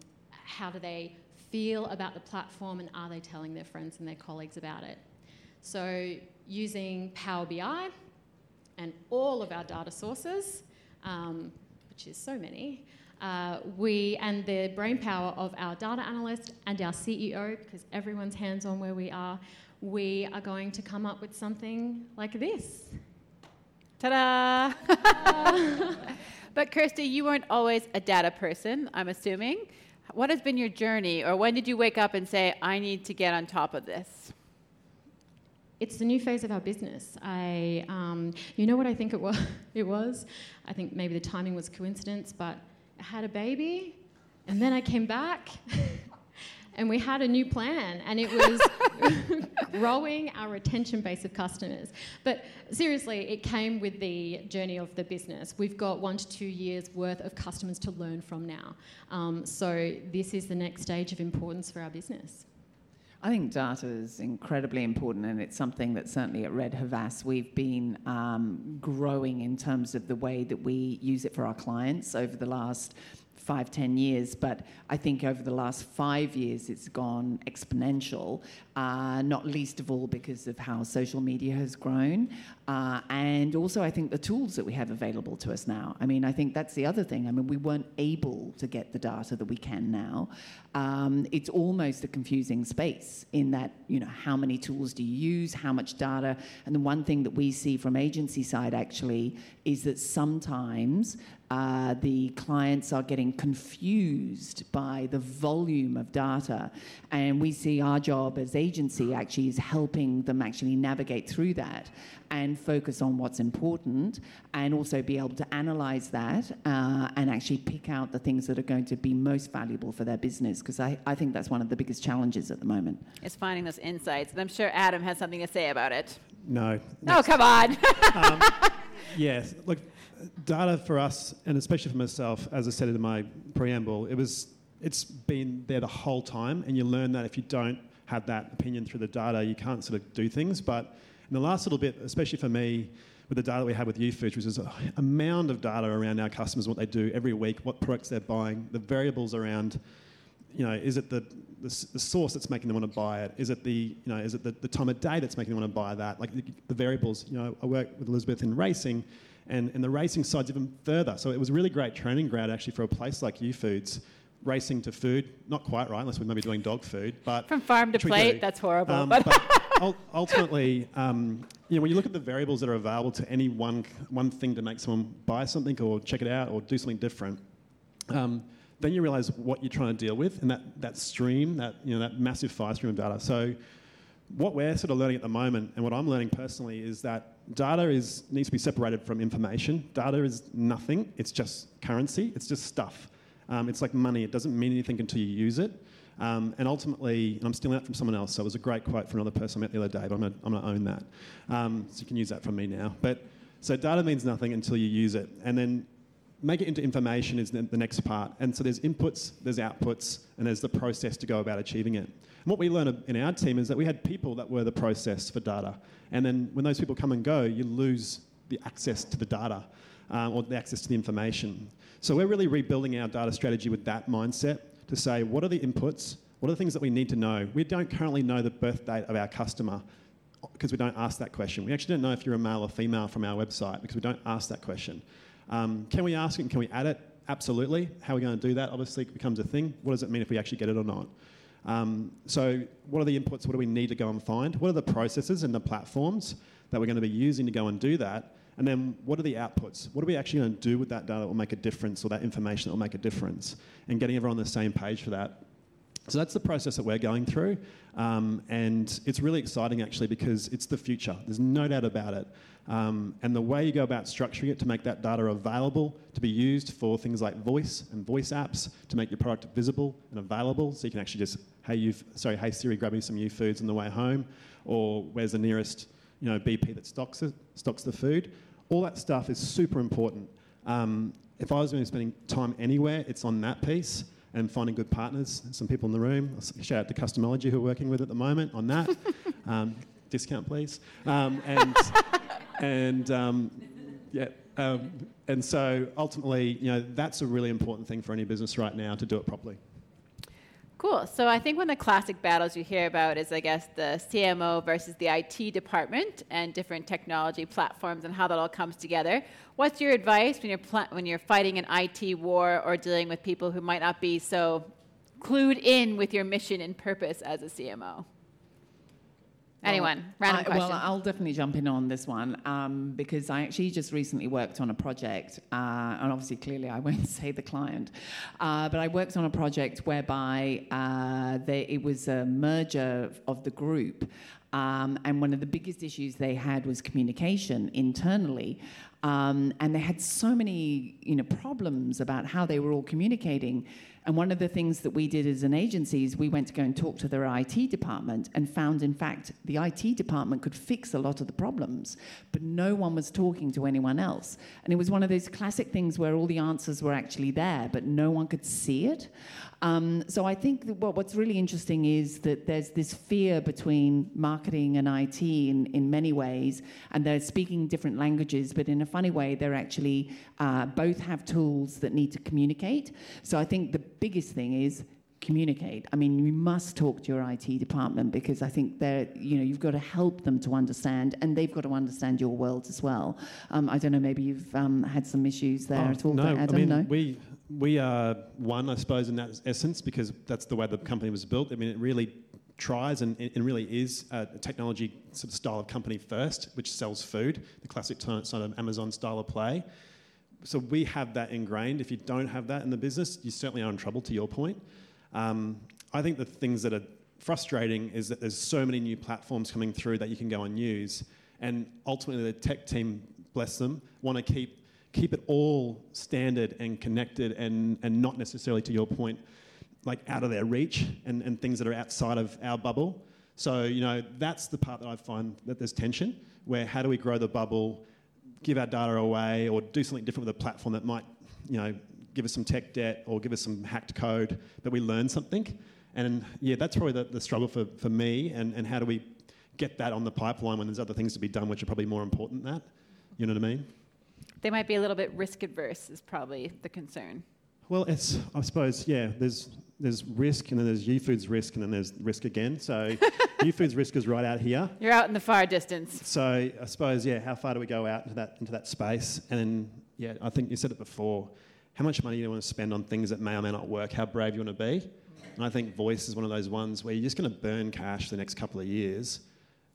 how do they feel about the platform and are they telling their friends and their colleagues about it? So, using Power BI and all of our data sources, um, which is so many, uh, we and the brain power of our data analyst and our CEO, because everyone's hands on where we are, we are going to come up with something like this. Ta da! but Kirsty, you weren't always a data person, I'm assuming. What has been your journey, or when did you wake up and say, I need to get on top of this? it's the new phase of our business. I, um, you know what I think it was? it was. I think maybe the timing was coincidence, but I had a baby, and then I came back, and we had a new plan, and it was growing our retention base of customers. But seriously, it came with the journey of the business. We've got one to two years worth of customers to learn from now. Um, so this is the next stage of importance for our business. I think data is incredibly important, and it's something that certainly at Red Havas we've been um, growing in terms of the way that we use it for our clients over the last five, ten years, but I think over the last five years it's gone exponential, uh, not least of all because of how social media has grown. Uh, and also, I think the tools that we have available to us now. I mean, I think that's the other thing. I mean, we weren't able to get the data that we can now. Um, it's almost a confusing space in that, you know, how many tools do you use, how much data? And the one thing that we see from agency side actually is that sometimes uh, the clients are getting confused by the volume of data. And we see our job as agency actually is helping them actually navigate through that and focus on what's important and also be able to analyze that uh, and actually pick out the things that are going to be most valuable for their business because I, I think that's one of the biggest challenges at the moment. It's finding those insights. And I'm sure Adam has something to say about it. No. Oh, come on. um, yes. Look, data for us, and especially for myself, as I said in my preamble, it was it's been there the whole time, and you learn that if you don't have that opinion through the data, you can't sort of do things. But in the last little bit, especially for me, with the data we had with Youfoodz, which is a mound of data around our customers, what they do every week, what products they're buying, the variables around, you know, is it the, the, the source that's making them want to buy it? Is it the, you know, is it the, the time of day that's making them want to buy that? Like the, the variables, you know, I work with Elizabeth in racing, and, and the racing side's even further. So it was a really great training ground actually for a place like U Youfoodz racing to food. Not quite right, unless we're maybe doing dog food. But from farm to plate, that's horrible. Um, but, ul- ultimately, um, you know, when you look at the variables that are available to any one, one thing to make someone buy something or check it out or do something different, um, then you realize what you're trying to deal with and that, that stream, that, you know, that massive fire stream of data. So what we're sort of learning at the moment and what I'm learning personally is that data is, needs to be separated from information. Data is nothing. It's just currency. It's just stuff. Um, it's like money. It doesn't mean anything until you use it. Um, and ultimately, and I'm stealing that from someone else, so it was a great quote from another person I met the other day, but I'm going to own that. Um, so you can use that from me now. But so data means nothing until you use it. And then make it into information is the, next part. And so there's inputs, there's outputs, and there's the process to go about achieving it. And what we learned in our team is that we had people that were the process for data. And then when those people come and go, you lose the access to the data um, or the access to the information. So we're really rebuilding our data strategy with that mindset to say what are the inputs, what are the things that we need to know. We don't currently know the birth date of our customer because we don't ask that question. We actually don't know if you're a male or female from our website because we don't ask that question. Um, can we ask it and can we add it? Absolutely. How are we going to do that? Obviously, it becomes a thing. What does it mean if we actually get it or not? Um, so, what are the inputs? What do we need to go and find? What are the processes and the platforms that we're going to be using to go and do that? And then what are the outputs? What are we actually going to do with that data that will make a difference or that information that will make a difference? And getting everyone on the same page for that. So that's the process that we're going through. Um, and it's really exciting actually because it's the future. There's no doubt about it. Um, and the way you go about structuring it to make that data available to be used for things like voice and voice apps to make your product visible and available so you can actually just, hey, you sorry, hey Siri, grab me some Youfoodz on the way home, or where's the nearest you know, BP that stocks, it, stocks the food all that stuff is super important. Um, if I was going to be spending time anywhere, it's on that piece and finding good partners. Some people in the room. Shout out to Customology who are working with at the moment on that. um, discount, please. Um, and and um, yeah. Um, and so ultimately, you know, that's a really important thing for any business right now to do it properly. Cool. So I think one of the classic battles you hear about is, I guess, the CMO versus the IT department and different technology platforms and how that all comes together. What's your advice when you're pl- when you're fighting an IT war or dealing with people who might not be so clued in with your mission and purpose as a CMO? Anyone? Random I, question. Well, I'll definitely jump in on this one um, because I actually just recently worked on a project, uh, and obviously, clearly, I won't say the client, uh, but I worked on a project whereby uh, they, it was a merger of the group. Um, and one of the biggest issues they had was communication internally. Um, and they had so many you know, problems about how they were all communicating. And one of the things that we did as an agency is we went to go and talk to their IT department and found, in fact, the IT department could fix a lot of the problems, but no one was talking to anyone else. And it was one of those classic things where all the answers were actually there, but no one could see it. Um, so I think what, what's really interesting is that there's this fear between marketing and IT in, in many ways, and they're speaking different languages, but in a funny way, they're actually uh, both have tools that need to communicate. So I think the biggest thing is communicate. I mean, you must talk to your IT department because I think they're, you know, you've got to help them to understand, and they've got to understand your world as well. Um, I don't know, maybe you've um, had some issues there oh, at all. No, Adam, I mean, no? we we are one, I suppose, in that essence because that's the way the company was built. I mean, it really tries and, and really is a technology sort of style of company first, which sells food, the classic sort of Amazon style of play. So we have that ingrained. If you don't have that in the business, you certainly are in trouble. To your point, um, I think the things that are frustrating is that there's so many new platforms coming through that you can go and use, and ultimately the tech team, bless them, want to keep keep it all standard and connected and, and not necessarily to your point like out of their reach and, and things that are outside of our bubble so you know that's the part that i find that there's tension where how do we grow the bubble give our data away or do something different with a platform that might you know give us some tech debt or give us some hacked code that we learn something. And yeah that's probably the, the struggle for, for me and, and how do we get that on the pipeline when there's other things to be done which are probably more important than that? You know what i mean? They might be a little bit risk adverse, is probably the concern. Well, it's I suppose yeah. There's there's risk, and then there's Youfoodz risk, and then there's risk again. So Youfoodz risk is right out here. You're out in the far distance. So I suppose yeah. How far do we go out into that into that space? And then yeah, I think you said it before. How much money do you want to spend on things that may or may not work? How brave you want to be? And I think voice is one of those ones where you're just going to burn cash the next couple of years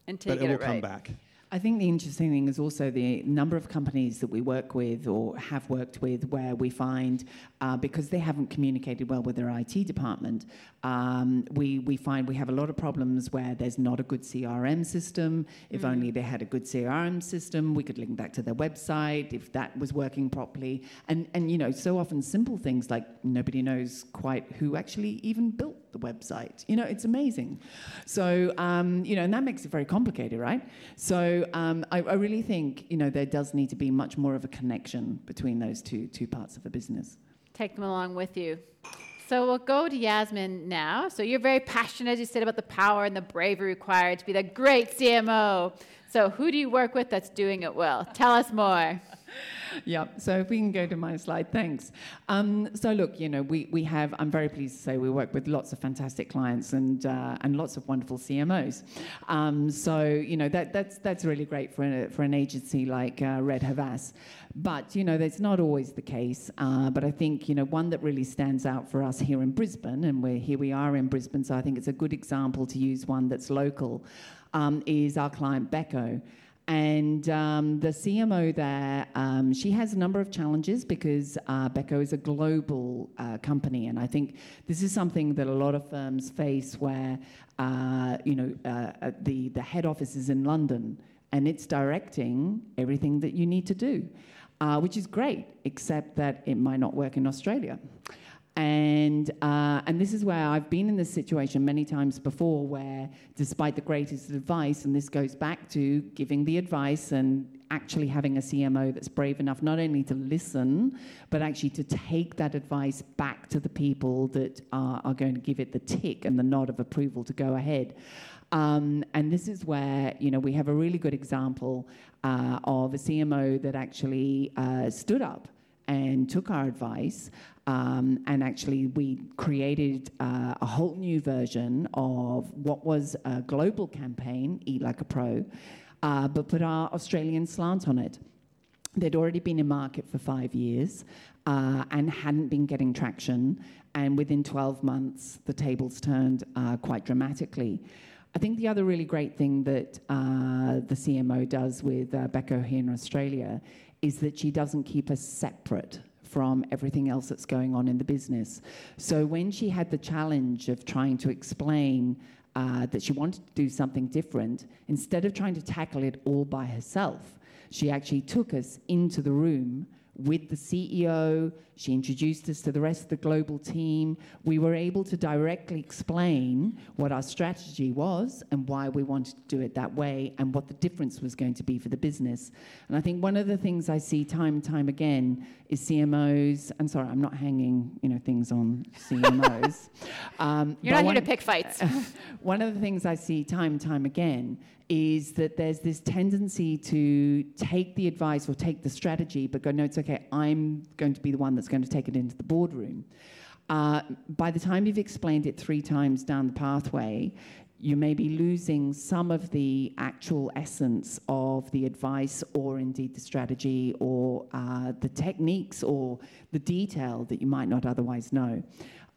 Until but it will it come back. I think the interesting thing is also the number of companies that we work with or have worked with where we find, uh, because they haven't communicated well with their IT department, um, we, we find we have a lot of problems where there's not a good CRM system. If only they had a good CRM system, we could link back to their website if that was working properly. And, and you know, so often simple things like nobody knows quite who actually even built the website. You know, it's amazing. So, um, you know, and that makes it very complicated, right? So um, I, I really think, you know, there does need to be much more of a connection between those two, two parts of a business. Take them along with you. So we'll go to Yasmin now. So you're very passionate, as you said, about the power and the bravery required to be the great CMO. So who do you work with that's doing it well? Tell us more. Yeah, so if we can go to my slide, thanks. Um, so look, you know, we, we have, I'm very pleased to say we work with lots of fantastic clients and, uh, and lots of wonderful CMOs. Um, so, you know, that, that's, that's really great for, a, for an agency like uh, Red Havas. But, you know, that's not always the case. Uh, but I think, you know, one that really stands out for us here in Brisbane, and we're, here we are in Brisbane, so I think it's a good example to use one that's local, um, is our client Beko. And um, the CMO there, um, she has a number of challenges because uh, Beko is a global uh, company, and I think this is something that a lot of firms face, where uh, you know uh, uh, the the head office is in London, and it's directing everything that you need to do, uh, which is great, except that it might not work in Australia. And, uh, and this is where I've been in this situation many times before, where despite the greatest advice, and this goes back to giving the advice and actually having a CMO that's brave enough not only to listen, but actually to take that advice back to the people that are, are going to give it the tick and the nod of approval to go ahead. Um, and this is where you know we have a really good example uh, of a CMO that actually uh, stood up and took our advice. Um, and actually, we created uh, a whole new version of what was a global campaign, Eat Like a Pro, uh, but put our Australian slant on it. They'd already been in market for five years uh, and hadn't been getting traction. And within 12 months, the tables turned uh, quite dramatically. I think the other really great thing that uh, the CMO does with uh, here in Australia is that she doesn't keep us separate from everything else that's going on in the business. So when she had the challenge of trying to explain uh, that she wanted to do something different, instead of trying to tackle it all by herself, she actually took us into the room with the CEO. She introduced us to the rest of the global team. We were able to directly explain what our strategy was and why we wanted to do it that way and what the difference was going to be for the business. And I think one of the things I see time and time again is CMOs. I'm sorry, I'm not hanging you know things on CMOs. um, You're not here to pick fights. one of the things I see time and time again is that there's this tendency to take the advice or take the strategy, but go, no, it's okay, I'm going to be the one that's going to take it into the boardroom. Uh, by the time you've explained it three times down the pathway, you may be losing some of the actual essence of the advice or indeed the strategy or uh, the techniques or the detail that you might not otherwise know.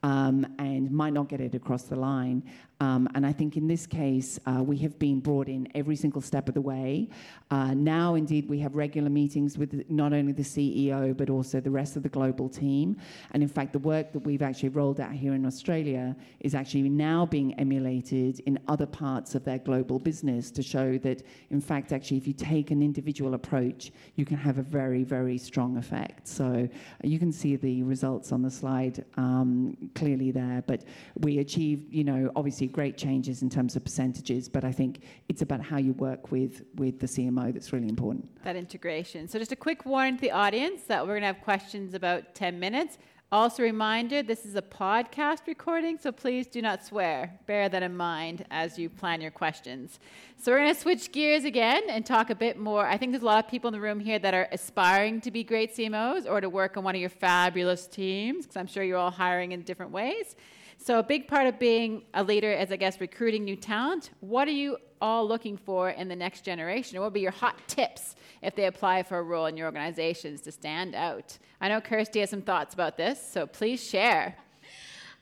Um, and might not get it across the line. Um, and I think in this case, uh, we have been brought in every single step of the way. Uh, now, indeed, we have regular meetings with not only the CEO, but also the rest of the global team. And in fact, the work that we've actually rolled out here in Australia is actually now being emulated in other parts of their global business to show that, in fact, actually, if you take an individual approach, you can have a very, very strong effect. So uh, you can see the results on the slide um, clearly there. But we achieved, you know, obviously great changes in terms of percentages. But I think it's about how you work with with the CMO that's really important. that integration. So, just a quick warning to the audience that we're going to have questions about 10 minutes. Also, reminder this is a podcast recording, so please do not swear. Bear that in mind as you plan your questions. So, we're going to switch gears again and talk a bit more. I think there's a lot of people in the room here that are aspiring to be great CMOs or to work on one of your fabulous teams, because I'm sure you're all hiring in different ways. So, a big part of being a leader is, I guess, recruiting new talent. What are you all looking for in the next generation? What would be your hot tips if they apply for a role in your organizations to stand out? I know Kirsty has some thoughts about this, so please share.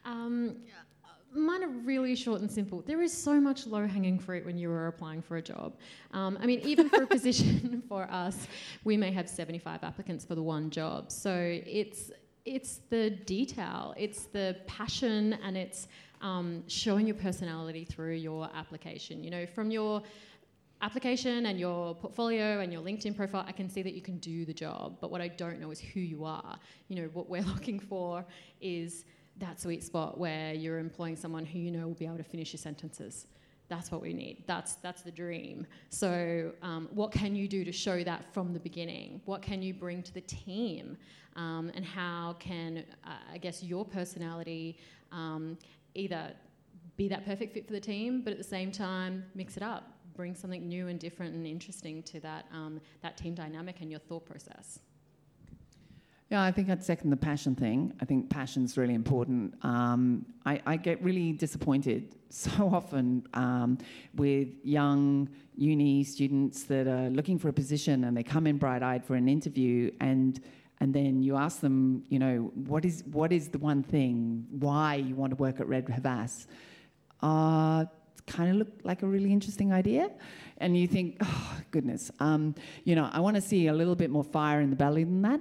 Um, Mine are really short and simple. There is so much low hanging fruit when you are applying for a job. Um, I mean, even for a position for us, we may have 75 applicants for the one job. So it's it's the detail, it's the passion, and it's um, showing your personality through your application. You know, from your application and your portfolio and your LinkedIn profile, I can see that you can do the job. But what I don't know is who you are. You know, what we're looking for is that sweet spot where you're employing someone who you know will be able to finish your sentences. That's what we need. That's that's the dream. So, um, what can you do to show that from the beginning? What can you bring to the team, um, and how can uh, I guess your personality um, either be that perfect fit for the team, but at the same time mix it up, bring something new and different and interesting to that um, that team dynamic and your thought process. Yeah, I think I'd second the passion thing. I think passion's really important. Um, I, I, get really disappointed so often um, with young uni students that are looking for a position and they come in bright-eyed for an interview and and then you ask them, you know, what is what is the one thing why you want to work at Red Havas? Uh, kind of look like a really interesting idea. And you think, oh, goodness, um, you know, I want to see a little bit more fire in the belly than that.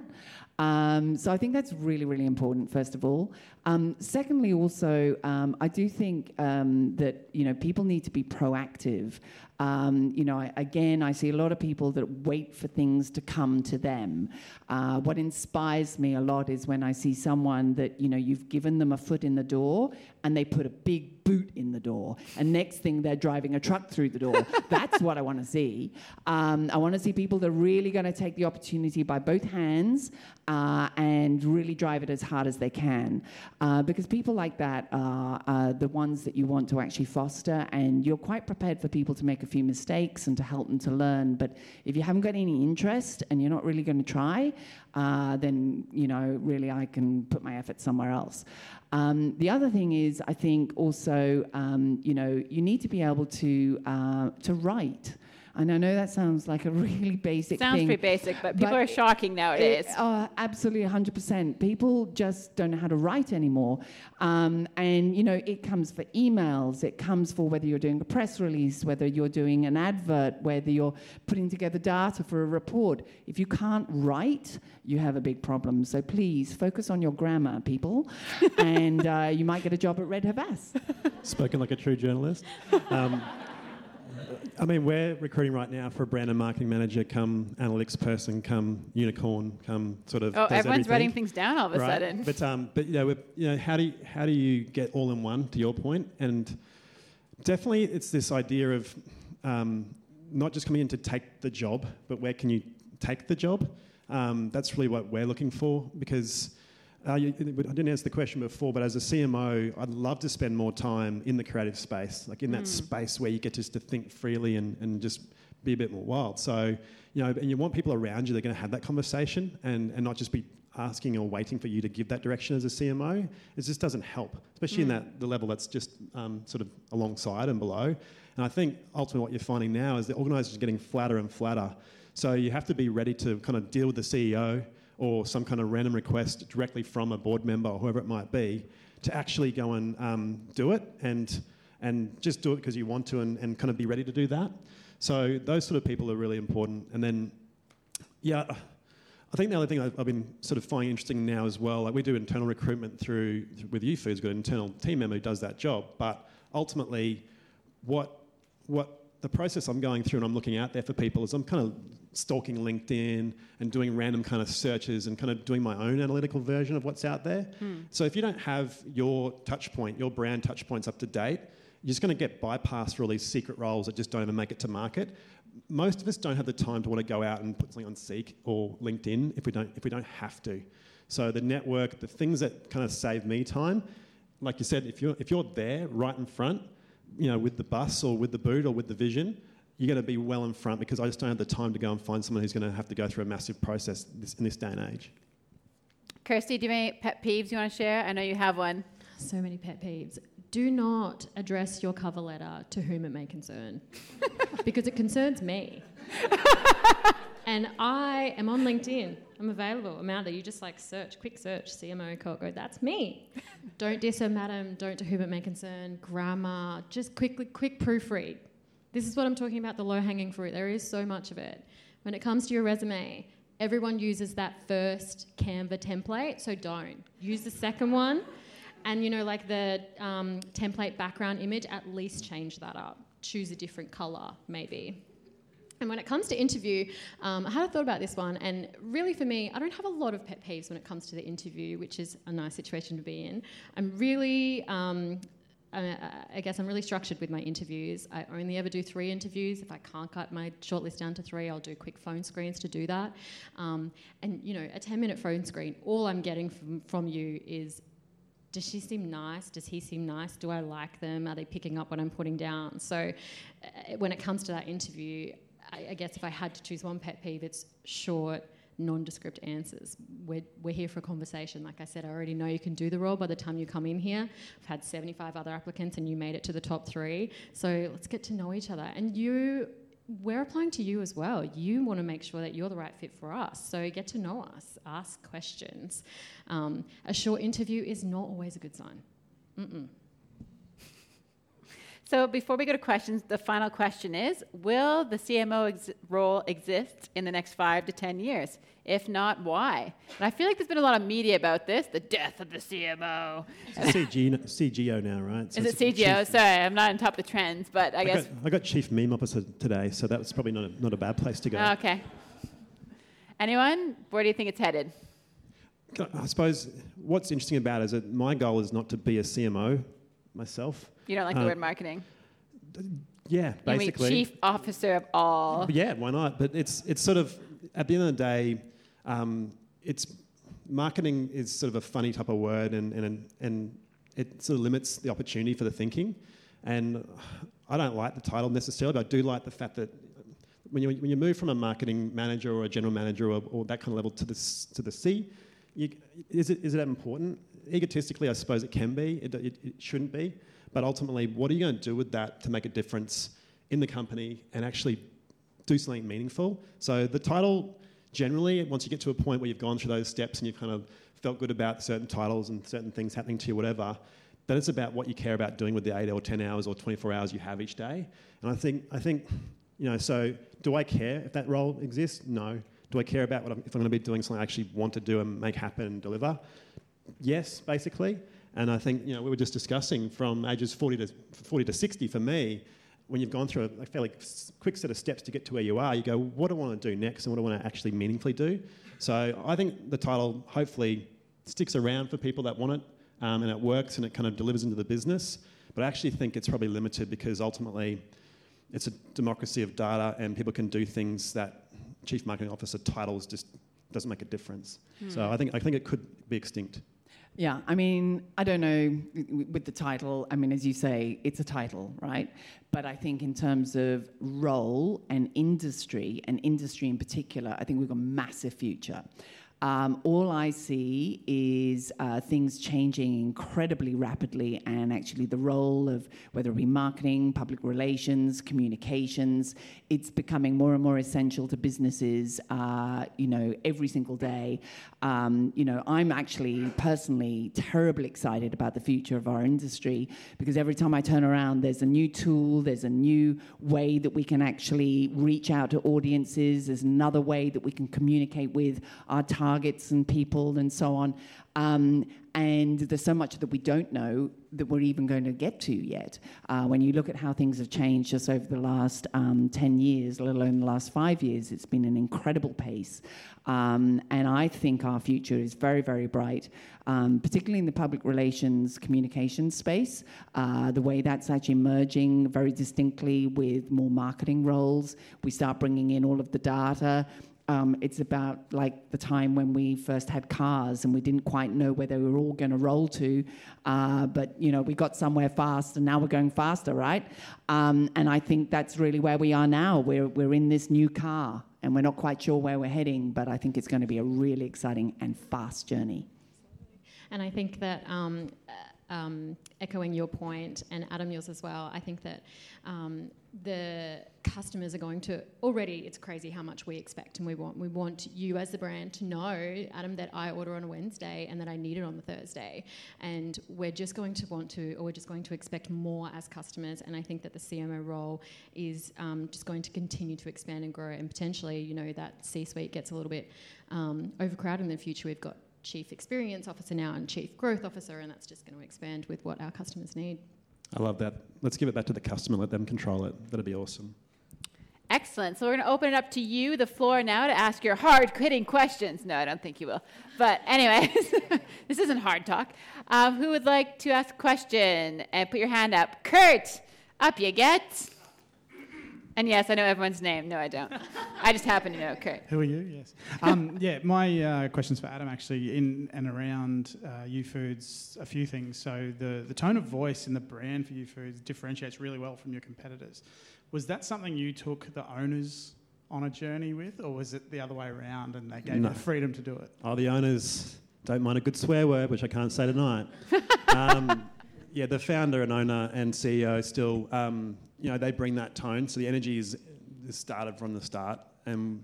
Um, so I think that's really, really important, first of all. Um, secondly, also, um, I do think um, that you know people need to be proactive. Um, you know, I, again, I see a lot of people that wait for things to come to them. Uh, what inspires me a lot is when I see someone that you know you've given them a foot in the door and they put a big boot in the door, and next thing they're driving a truck through the door. That's what I want to see. Um, I want to see people that are really going to take the opportunity by both hands uh, and really drive it as hard as they can. Uh, because people like that are, are the ones that you want to actually foster, and you're quite prepared for people to make a few mistakes and to help them to learn. But if you haven't got any interest and you're not really going to try, uh, then you know really I can put my effort somewhere else. Um, the other thing is, I think also, um, you know, you need to be able to uh, to write. And I know that sounds like a really basic It sounds thing. pretty basic, but people but are shocking nowadays. It, uh, absolutely, 100%. People just don't know how to write anymore. Um, and, you know, it comes for emails, it comes for whether you're doing a press release, whether you're doing an advert, whether you're putting together data for a report. If you can't write, you have a big problem. So please focus on your grammar, people, and uh, you might get a job at Red Havas. Spoken like a true journalist. Um, I mean, we're recruiting right now for a brand and marketing manager, come analytics person, come unicorn, come sort of. Oh, everyone's everything. writing things down all of a right? sudden. But um, but you know, you know, how do you, how do you get all in one? To your point, and definitely it's this idea of um, not just coming in to take the job, but where can you take the job? Um, that's really what we're looking for because uh, you, I didn't answer the question before, but as a CMO, I'd love to spend more time in the creative space, like in that mm. space where you get just to think freely and, and just be a bit more wild. So, you know, and you want people around you that are going to have that conversation and, and not just be asking or waiting for you to give that direction as a CMO. It just doesn't help, especially mm. in that the level that's just um, sort of alongside and below. And I think ultimately what you're finding now is the organisers are getting flatter and flatter. So you have to be ready to kind of deal with the CEO or some kind of random request directly from a board member or whoever it might be to actually go and um, do it and, and just do it because you want to and, and kind of be ready to do that. So those sort of people are really important. And then, yeah, I think the other thing I've, I've been sort of finding interesting now as well, like we do internal recruitment through, with Youfoodz got an internal team member who does that job, but ultimately what, what the process I'm going through and I'm looking out there for people is I'm kind of stalking LinkedIn and doing random kind of searches and kind of doing my own analytical version of what's out there. Hmm. So if you don't have your touch point, your brand touch points up to date, you're just going to get bypassed for all these secret roles that just don't even make it to market. Most of us don't have the time to want to go out and put something on Seek or LinkedIn if we don't if we don't have to. So the network, the things that kind of save me time, like you said, if you're if you're there right in front, you know, with the bus or with the boot or with the vision, you're going to be well in front because I just don't have the time to go and find someone who's going to have to go through a massive process this, in this day and age. Kirsty, do you have any pet peeves you want to share? I know you have one. So many pet peeves. Do not address your cover letter to whom it may concern because it concerns me. and I am on LinkedIn. I'm available. I'm out there. You just like search, quick search, CMO, go. That's me. don't diss her, madam. Don't to whom it may concern. Grammar. Just quickly, quick proofread. This is what I'm talking about the low hanging fruit. There is so much of it. When it comes to your resume, everyone uses that first Canva template, so don't. Use the second one. And you know, like the um, template background image, at least change that up. Choose a different color, maybe. And when it comes to interview, um, I had a thought about this one, and really for me, I don't have a lot of pet peeves when it comes to the interview, which is a nice situation to be in. I'm really um, I guess I'm really structured with my interviews. I only ever do three interviews. If I can't cut my shortlist down to three, I'll do quick phone screens to do that. Um, and you know, a 10 minute phone screen, all I'm getting from, from you is does she seem nice? Does he seem nice? Do I like them? Are they picking up what I'm putting down? So uh, when it comes to that interview, I, I guess if I had to choose one pet peeve, it's short nondescript answers. We're, we're here for a conversation. Like I said, I already know you can do the role by the time you come in here. I've had 75 other applicants and you made it to the top three. So let's get to know each other. And you, we're applying to you as well. You want to make sure that you're the right fit for us. So get to know us, ask questions. Um, a short interview is not always a good sign. Mm-mm. So before we go to questions, the final question is Will the CMO ex- role exist in the next five to 10 years? If not, why? And I feel like there's been a lot of media about this the death of the CMO. It's CG, CGO now, right? So is it CGO? Chief, Sorry, I'm not on top of the trends, but I, I guess. Got, I got Chief Meme Officer today, so that was probably not a, not a bad place to go. Oh, okay. Anyone? Where do you think it's headed? I suppose what's interesting about it is that my goal is not to be a CMO myself. You don't like the uh, word marketing? Yeah, basically. chief officer of all. Yeah, why not? But it's it's sort of at the end of the day, um, it's marketing is sort of a funny type of word, and and and it sort of limits the opportunity for the thinking. And I don't like the title necessarily, but I do like the fact that when you when you move from a marketing manager or a general manager or, or that kind of level to the to the C, you, is it is it that important? egotistically, I suppose it can be. It, it, it shouldn't be. But ultimately, what are you going to do with that to make a difference in the company and actually do something meaningful? So the title, generally, once you get to a point where you've gone through those steps and you've kind of felt good about certain titles and certain things happening to you, whatever, then it's about what you care about doing with the eight or 10 hours or 24 hours you have each day. And I think, I think, you know, so do I care if that role exists? No. Do I care about what I'm, if I'm going to be doing something I actually want to do and make happen and deliver? yes, basically. And I think you know we were just discussing from ages 40 to 40 to 60 for me. When you've gone through a, fairly quick set of steps to get to where you are, you go, what do I want to do next, and what do I want to actually meaningfully do? So I think the title hopefully sticks around for people that want it, um, and it works, and it kind of delivers into the business. But I actually think it's probably limited because ultimately it's a democracy of data, and people can do things that chief marketing officer titles just doesn't make a difference. Hmm. So I think I think it could be extinct. Yeah, I mean, I don't know with the title. I mean, as you say, it's a title, right? But I think in terms of role and industry, and industry in particular, I think we've got a massive future. Um, all I see is uh, things changing incredibly rapidly, and actually, the role of whether it be marketing, public relations, communications, it's becoming more and more essential to businesses. Uh, you know, every single day. Um, you know, I'm actually personally terribly excited about the future of our industry because every time I turn around, there's a new tool, there's a new way that we can actually reach out to audiences. There's another way that we can communicate with our target targets and people and so on. Um, and there's so much that we don't know that we're even going to get to yet. Uh, when you look at how things have changed just over the last um, 10 years, let alone the last five years, it's been an incredible pace. Um, and I think our future is very, very bright, um, particularly in the public relations communication space. Uh, the way that's actually merging very distinctly with more marketing roles. We start bringing in all of the data. Um, it's about like the time when we first had cars and we didn't quite know where they were all going to roll to, uh, but you know we got somewhere fast and now we're going faster, right? Um, and I think that's really where we are now. We're we're in this new car and we're not quite sure where we're heading, but I think it's going to be a really exciting and fast journey. And I think that. Um, uh, um, echoing your point and Adam yours as well, I think that um, the customers are going to already it's crazy how much we expect and we want we want you as the brand to know adam that i order on a wednesday and that i need it on the thursday. And we're just going to want to or we're just going to expect more as customers. And i think that the cmo role is um, just going to continue to expand and grow. And potentially you know that c suite gets a little bit um, overcrowded in the future. We've got chief experience officer now and chief growth officer and that's just going to expand with what our customers need I love that. Let's give it back to the customer, let them control it. That'd be awesome. Excellent. So we're going to open it up to you, the floor now, to ask your hard hitting questions. No, I don't think you will. But, anyways, this isn't hard talk. Um, who would like to ask a question? And put your hand up. Kurt, up you get. And yes, I know everyone's name. No, I don't. I just happen to know Kurt. Who are you? Yes. Um, yeah, my uh, question's for Adam actually, in and around uh, Youfoodz, a few things. So the, the tone of voice in the brand for Youfoodz differentiates really well from your competitors. Was that something you took the owners on a journey with, or was it the other way around and they gave No. you the freedom to do it? Oh, the owners don't mind a good swear word, which I can't say tonight. um, yeah, the founder and owner and CEO still, um, you know, they bring that tone. So the energy is, is started from the start, and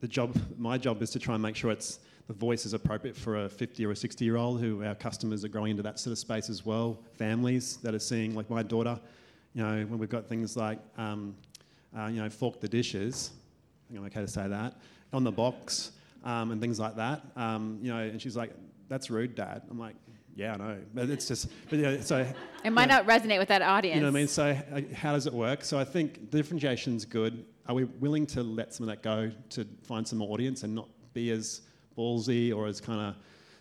the job, my job, is to try and make sure it's the voice is appropriate for a 50 or a 60 year old who our customers are growing into that sort of space as well. Families that are seeing, like my daughter, you know, when we've got things like, um, uh, you know, fork the dishes. I think I'm okay to say that on the box um, and things like that. Um, you know, and she's like, "That's rude, Dad." I'm like, "Yeah, I know," but it's just, but yeah, so It might yeah. not resonate with that audience. You know what I mean? So, uh, how does it work? So, I think differentiation's good. Are we willing to let some of that go to find some audience and not be as ballsy or as kind of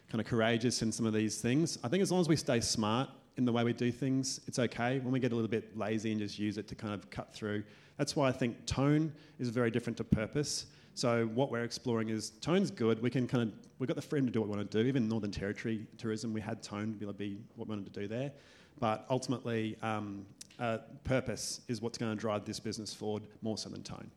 kind of courageous in some of these things? I think as long as we stay smart in the way we do things, it's okay. When we get a little bit lazy and just use it to kind of cut through, that's why I think tone is very different to purpose. So what we're exploring is tone's good. We can kind of we've got the freedom to do what we want to do. Even Northern Territory tourism, we had tone to be able to be what we wanted to do there. But ultimately, um, uh, purpose is what's going to drive this business forward more so than tone.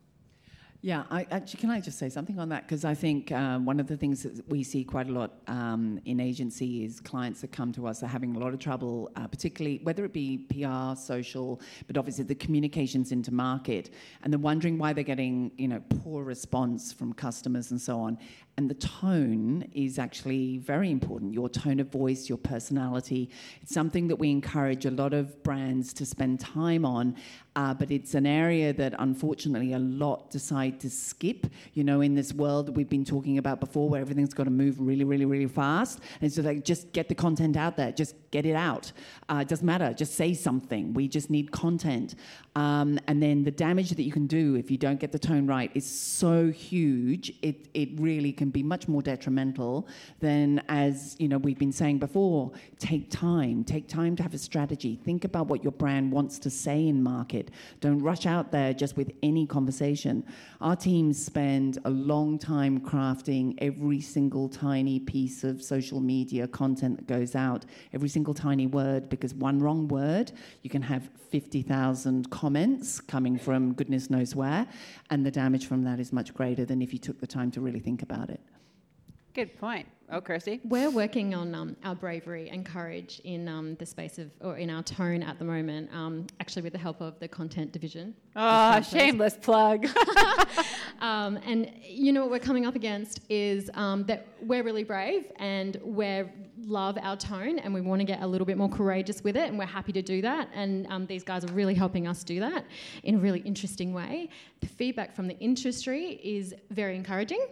Yeah, I, actually, can I just say something on that? Because I think um, one of the things that we see quite a lot um, in agency is clients that come to us are having a lot of trouble, uh, particularly whether it be PR, social, but obviously the communications into market, and they're wondering why they're getting you know poor response from customers and so on. And the tone is actually very important. Your tone of voice, your personality. It's something that we encourage a lot of brands to spend time on, uh, but it's an area that unfortunately a lot decide to skip. You know, in this world that we've been talking about before, where everything's got to move really, really, really fast, and so like just get the content out there, just get it out. Uh, it doesn't matter, just say something. We just need content, um, and then the damage that you can do if you don't get the tone right is so huge. It it really can be much more detrimental than as you know we've been saying before. Take time, take time to have a strategy. Think about what your brand wants to say in market. Don't rush out there just with any conversation. Our teams spend a long time crafting every single tiny piece of social media content that goes out, every single tiny word, because one wrong word, you can have 50,000 comments coming from goodness knows where, and the damage from that is much greater than if you took the time to really think about it. Good point. Oh, Kirsty. We're working on um, our bravery and courage in um, the space of, or in our tone at the moment, um, actually with the help of the content division. Oh, shameless plug. Um, and you know what we're coming up against is um, that we're really brave and we love our tone and we want to get a little bit more courageous with it and we're happy to do that. And um, these guys are really helping us do that in a really interesting way. The feedback from the industry is very encouraging.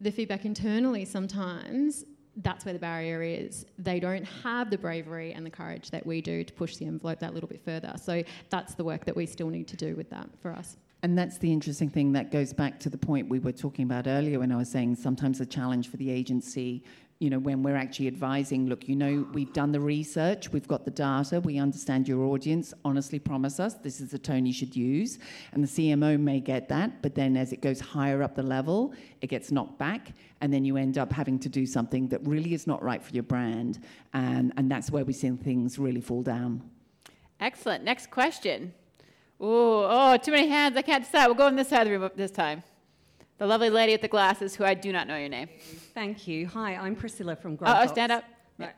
The feedback internally sometimes that's where the barrier is. They don't have the bravery and the courage that we do to push the envelope that little bit further. So that's the work that we still need to do with that for us. And that's the interesting thing that goes back to the point we were talking about earlier when I was saying sometimes the challenge for the agency, you know, when we're actually advising, look, you know, we've done the research, we've got the data, we understand your audience, honestly promise us this is the tone you should use. And the CMO may get that, but then as it goes higher up the level, it gets knocked back, and then you end up having to do something that really is not right for your brand. And, and that's where we see things really fall down. Excellent. Next question. Ooh, oh, too many hands. I can't decide. We'll go on this side of the room this time. The lovely lady with the glasses, who I do not know your name. Thank you. Hi, I'm Priscilla from Growbox. oh, stand up. Right.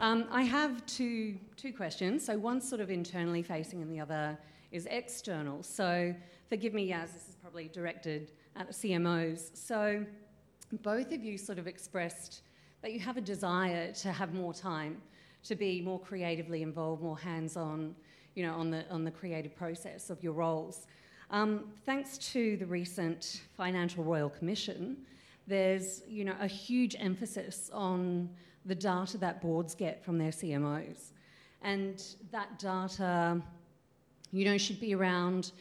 Um, I have two, two questions. So one's sort of internally facing and the other is external. So forgive me, Yaz, this is probably directed at CMOs. So both of you sort of expressed that you have a desire to have more time, to be more creatively involved, more hands-on, you know, on the on the creative process of your roles. Um, thanks to the recent Financial Royal Commission, there's you know a huge emphasis on the data that boards get from their CMOs, and that data, you know, should be around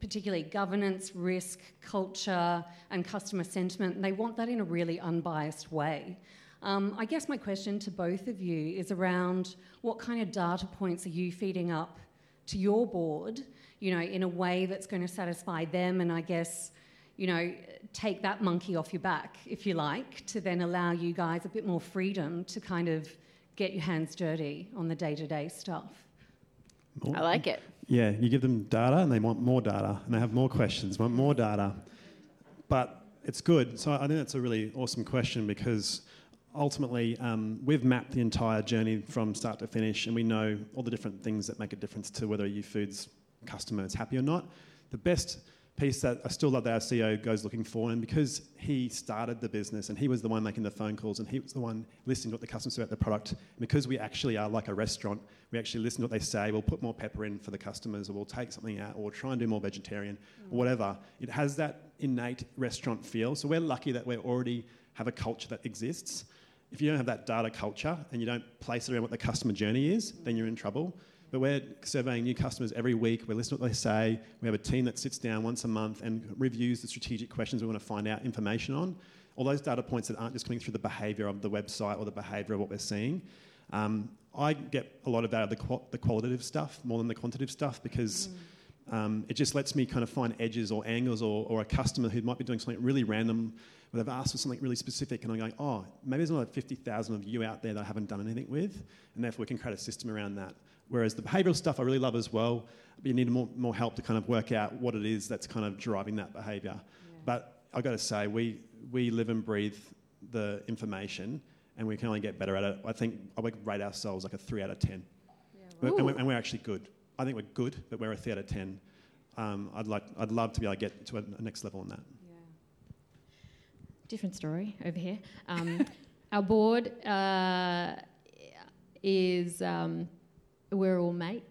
particularly governance, risk, culture, and customer sentiment. And they want that in a really unbiased way. Um, I guess my question to both of you is around what kind of data points are you feeding up to your board, you know, in a way that's going to satisfy them and I guess, you know, take that monkey off your back, if you like, to then allow you guys a bit more freedom to kind of get your hands dirty on the day to day stuff. I like it. Yeah, you give them data and they want more data and they have more questions, want more data. But it's good. So I think that's a really awesome question because ultimately um, we've mapped the entire journey from start to finish and we know all the different things that make a difference to whether a food's customer is happy or not. The best piece that I still love that our CEO goes looking for, and because he started the business and he was the one making the phone calls and he was the one listening to what the customers about the product, because we actually are like a restaurant, we actually listen to what they say, we'll put more pepper in for the customers, or we'll take something out, or try and do more vegetarian, mm. or whatever. It has that innate restaurant feel. So we're lucky that we already have a culture that exists. If you don't have that data culture and you don't place it around what the customer journey is, then you're in trouble. But we're surveying new customers every week. We listen to what they say. We have a team that sits down once a month and reviews the strategic questions we want to find out information on. All those data points that aren't just coming through the behaviour of the website or the behaviour of what we're seeing. Um, I get a lot of that of the, qual- the qualitative stuff more than the quantitative stuff because mm. Um, it just lets me kind of find edges or angles or, or a customer who might be doing something really random but they've asked for something really specific and I'm going, oh, maybe there's another 50,000 of you out there that I haven't done anything with and therefore we can create a system around that. Whereas the behavioural stuff I really love as well, but you need more, more help to kind of work out what it is that's kind of driving that behaviour. Yeah. But I've got to say, we, we live and breathe the information and we can only get better at it. I think I would rate ourselves like a 3 out of 10. Yeah. And, we're, and, we're, actually good. I think we're good, but we're a 3 out of 10. Um, I'd, like, I'd love to be able to get to a, a next level on that. Yeah. Different story over here. Um, our board uh, is um, we're all mates.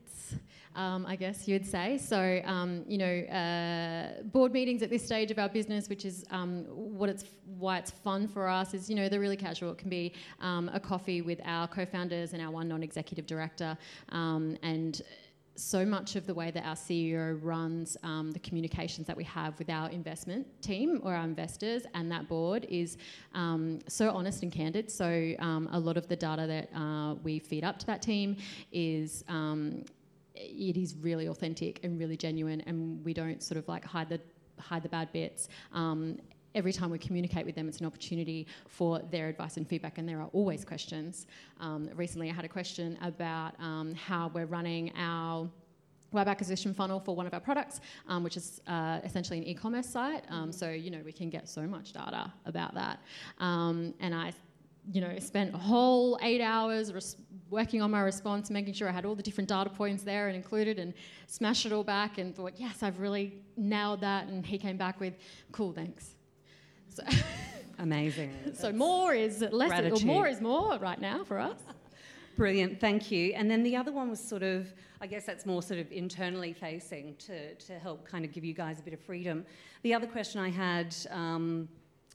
Um, I guess you'd say. So, um, you know, uh, board meetings at this stage of our business, which is um, what it's why it's fun for us, is you know they're really casual. It can be um, a coffee with our co-founders and our one non-executive director, um, and so much of the way that our CEO runs um, the communications that we have with our investment team or our investors and that board is um, so honest and candid. So um, a lot of the data that uh, we feed up to that team is um, it is really authentic and really genuine, and we don't sort of like hide the hide the bad bits. Um, every time we communicate with them, it's an opportunity for their advice and feedback, and there are always questions. Um, recently, I had a question about um, how we're running our web acquisition funnel for one of our products, um, which is uh, essentially an e-commerce site. Um, so you know we can get so much data about that, um, and I. You know, spent a whole eight hours res- working on my response, making sure I had all the different data points there and included, and smashed it all back, and thought, yes, I've really nailed that. And he came back with, "Cool, thanks." So Amazing. so more is less, gratitude. or more is more right now for us. Brilliant, thank you. And then the other one was sort of, I guess that's more sort of internally facing to, to help kind of give you guys a bit of freedom. The other question I had, um,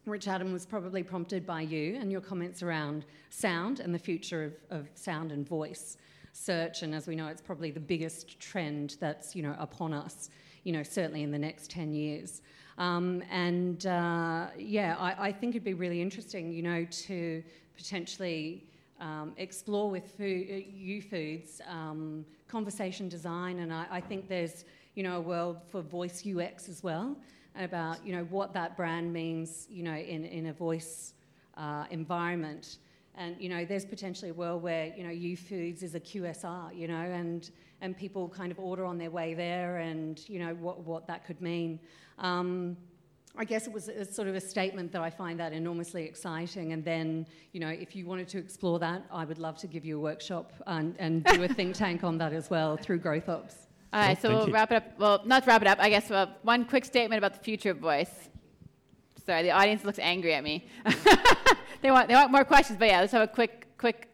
Rich Adam, was probably prompted by you and your comments around sound and the future of, of sound and voice search. And as we know, it's probably the biggest trend that's, you know, upon us, you know, certainly in the next 10 years. Um, and uh, yeah, I, I, think it'd be really interesting, you know, to potentially um, explore with food, uh, Youfoodz um, conversation design. And I, I, think there's, you know, a world for voice UX as well about, you know, what that brand means, you know, in, in a voice uh, environment. And you know, there's potentially a world where you know, Youfoodz is a QSR, you know, and and people kind of order on their way there, and you know what what that could mean. Um, I guess it was a, sort of a statement that I find that enormously exciting. And then, you know, if you wanted to explore that, I would love to give you a workshop and, and do a think tank on that as well through Growth Ops. All right, so thank we'll you. wrap it up. Well, not wrap it up. I guess well, one quick statement about the future of voice. Sorry, the audience looks angry at me. they want they want more questions, but yeah, let's have a quick quick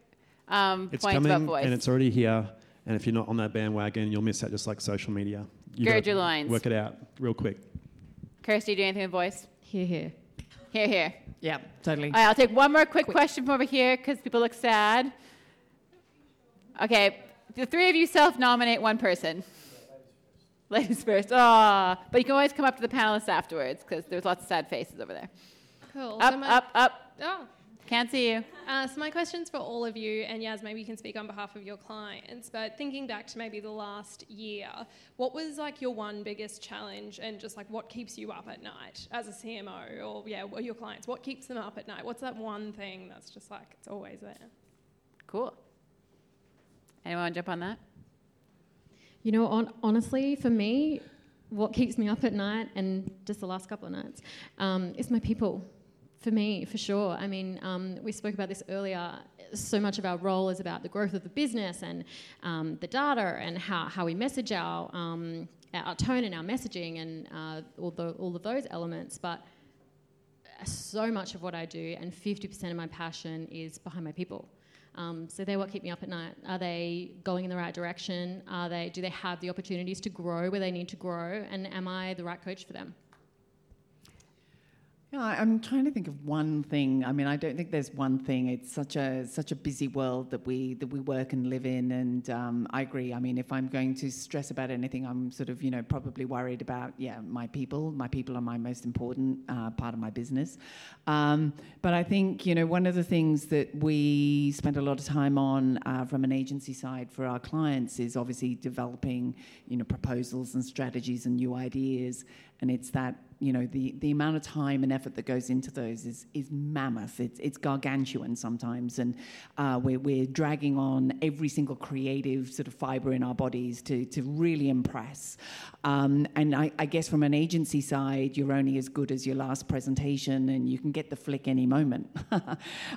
um, It's point coming about voice. and it's already here. And if you're not on that bandwagon, you'll miss out just like social media. You Gird your loins. Work it out real quick. Kirsty, do anything with voice? Here, here. Here, here. Yeah, totally. All right, I'll take one more quick question from over here because people look sad. Okay, the three of you self-nominate one person. Ladies first. Ah, but you can always come up to the panelists afterwards because there's lots of sad faces over there. Cool. Up, so my, up, up. Oh. Can't see you. Uh, so my question's for all of you, and Yaz, maybe you can speak on behalf of your clients. But thinking back to maybe the last year, what was like your one biggest challenge, and just like what keeps you up at night as a CMO, or yeah, or your clients? What keeps them up at night? What's that one thing that's just like it's always there? Cool. Anyone want to jump on that? You know, on, honestly, for me, what keeps me up at night, and just the last couple of nights, um, is my people. For me, for sure. I mean, um, we spoke about this earlier. So much of our role is about the growth of the business and um, the data and how, how we message our, um, our tone and our messaging and uh, all, the, all of those elements. But so much of what I do, and 50% of my passion is behind my people. Um, so they're what keep me up at night. Are they going in the right direction? Are they? Do they have the opportunities to grow where they need to grow? And am I the right coach for them? Yeah, I'm trying to think of one thing. I mean, I don't think there's one thing. It's such a such a busy world that we that we work and live in, and um, I agree. I mean, if I'm going to stress about anything, I'm sort of you know probably worried about yeah my people. My people are my most important uh, part of my business. Um, but I think you know one of the things that we spend a lot of time on uh, from an agency side for our clients is obviously developing you know proposals and strategies and new ideas, and it's that you know the, the amount of time and effort that goes into those is, is mammoth. It's, it's gargantuan sometimes. And uh, we're, we're dragging on every single creative sort of fiber in our bodies to, to really impress. Um, and I, I guess from an agency side you're only as good as your last presentation and you can get the flick any moment.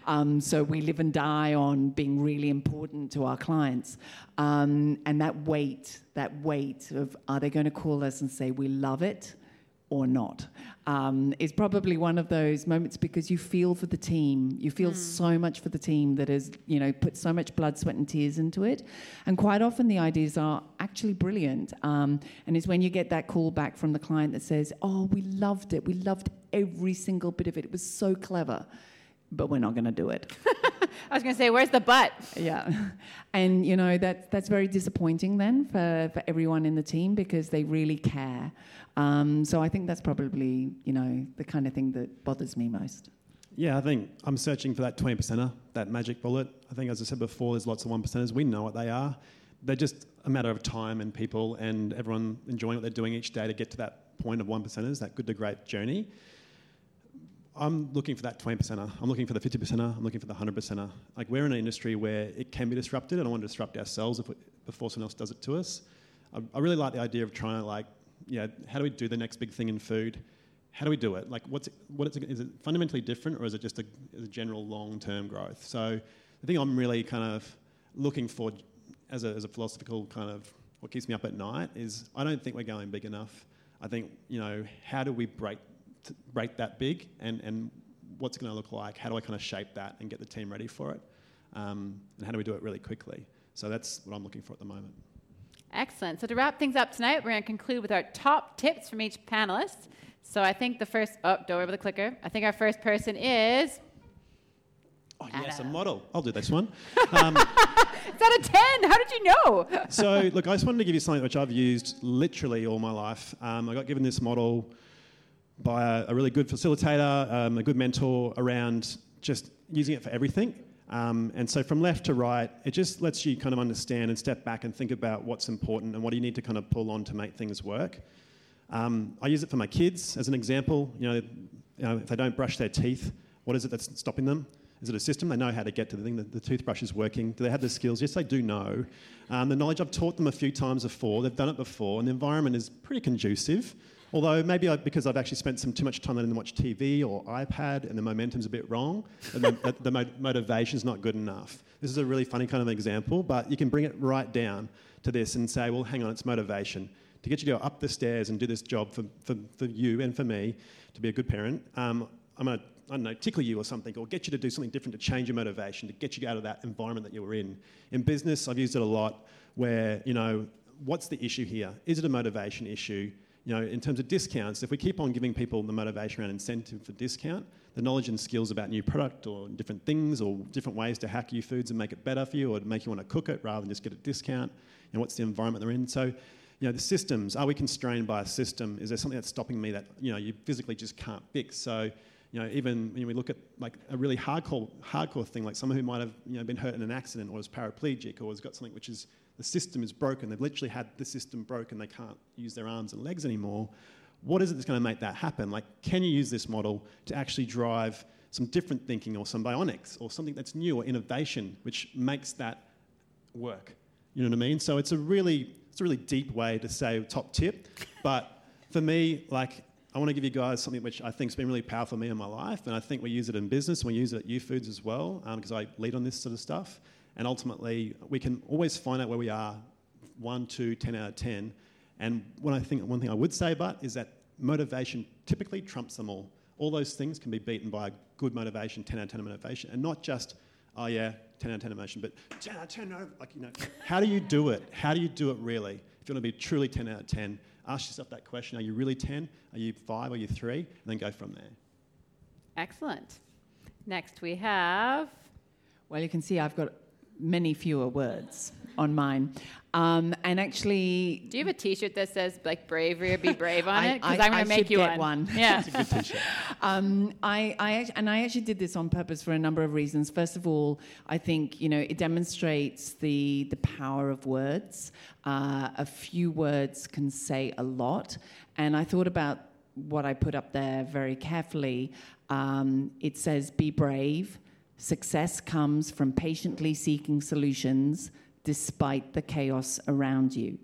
Um, so we live and die on being really important to our clients. Um, and that weight that weight of are they going to call us and say we love it or not um, is probably one of those moments because you feel for the team. You feel so much for the team that has, you know, put so much blood, sweat, and tears into it. And quite often the ideas are actually brilliant. Um, and it's when you get that call back from the client that says, "Oh, we loved it. We loved every single bit of it. It was so clever." But we're not going to do it. I was going to say, where's the butt? Yeah, and you know that that's very disappointing then for, for everyone in the team because they really care. Um, so I think that's probably you know the kind of thing that bothers me most. Yeah, I think I'm searching for that 20 percenter, that magic bullet. I think, as I said before, there's lots of one percenters. We know what they are. They're just a matter of time and people and everyone enjoying what they're doing each day to get to that point of one percenters, that good to great journey. I'm looking for that 20 percenter. I'm looking for the 50 percenter. I'm looking for the 100 percenter. Like we're in an industry where it can be disrupted. And I don't want to disrupt ourselves we, before someone else does it to us. I, I really like the idea of trying to like, yeah, how do we do the next big thing in food? How do we do it? Like, what's it, what is it, is it fundamentally different, or is it just a, a general long-term growth? So, the thing I'm really kind of looking for as a, as a philosophical kind of what keeps me up at night is I don't think we're going big enough. I think you know how do we break break that big and and what's it going to look like? How do I kind of shape that and get the team ready for it? Um, and how do we do it really quickly? So that's what I'm looking for at the moment. Excellent. So to wrap things up tonight, we're going to conclude with our top tips from each panelist. So I think the first, oh, don't worry about the clicker. I think our first person is, Oh yes, a model. I'll do this one. Um, is that a 10? How did you know? so look, I just wanted to give you something which I've used literally all my life. Um, I got given this model by a, a really good facilitator, um, a good mentor around just using it for everything. Um, and so from left to right, it just lets you kind of understand and step back and think about what's important and what do you need to kind of pull on to make things work. Um, I use it for my kids as an example. You know, you know, if they don't brush their teeth, what is it that's stopping them? Is it a system? They know how to get to the thing. The, the toothbrush is working. Do they have the skills? Yes, they do know. Um, the knowledge I've taught them a few times before. They've done it before, and the environment is pretty conducive. Although maybe I, because I've actually spent some too much time letting them watch TV or iPad and the momentum's a bit wrong, and the, the mo- motivation's not good enough. This is a really funny kind of example, but you can bring it right down to this and say, well, hang on, it's motivation. To get you to go up the stairs and do this job for, for, for you and for me, to be a good parent, um, I'm going to, I don't know, tickle you or something, or get you to do something different to change your motivation, to get you out of that environment that you were in. In business, I've used it a lot where, you know, what's the issue here? Is it a motivation issue? You know, in terms of discounts, if we keep on giving people the motivation around incentive for discount, the knowledge and skills about new product or different things or different ways to hack Youfoodz and make it better for you or to make you want to cook it rather than just get a discount, know, what's the environment they're in. So, you know, the systems, are we constrained by a system? Is there something that's stopping me that, you know, you physically just can't fix? So, you know, even when we look at like a really hardcore, hardcore thing, like someone who might have, you know, been hurt in an accident or is paraplegic or has got something which is the system is broken. They've literally had the system broken. They can't use their arms and legs anymore. What is it that's going to make that happen? Like, can you use this model to actually drive some different thinking or some bionics or something that's new or innovation which makes that work? You know what I mean? So it's a really, it's a really deep way to say top tip. But for me, like, I want to give you guys something which I think has been really powerful for me in my life, and I think we use it in business. We use it at U Youfoodz as well, because um, I lead on this sort of stuff. And ultimately, we can always find out where we are, one, two, 10 out of 10. And what I think, one thing I would say about is that motivation typically trumps them all. All those things can be beaten by a good motivation, 10 out of 10 motivation, and not just, oh yeah, 10 out of 10 emotion, but 10 out of 10, like, you know, how do you do it? How do you do it really? If you want to be truly 10 out of 10, ask yourself that question, are you really 10? Are you 5? Are you 3? And then go from there. Excellent. Next we have. Well, you can see I've got many fewer words on mine. Um, and actually, do you have a T-shirt that says like "bravery" or "be brave" on I, it? Because I'm going to make you one. one. Yeah, it's a good T-shirt. Um, I, I, and I actually did this on purpose for a number of reasons. First of all, I think you know it demonstrates the the power of words. Uh, a few words can say a lot, and I thought about what I put up there very carefully. Um, it says, "Be brave." Success comes from patiently seeking solutions despite the chaos around you.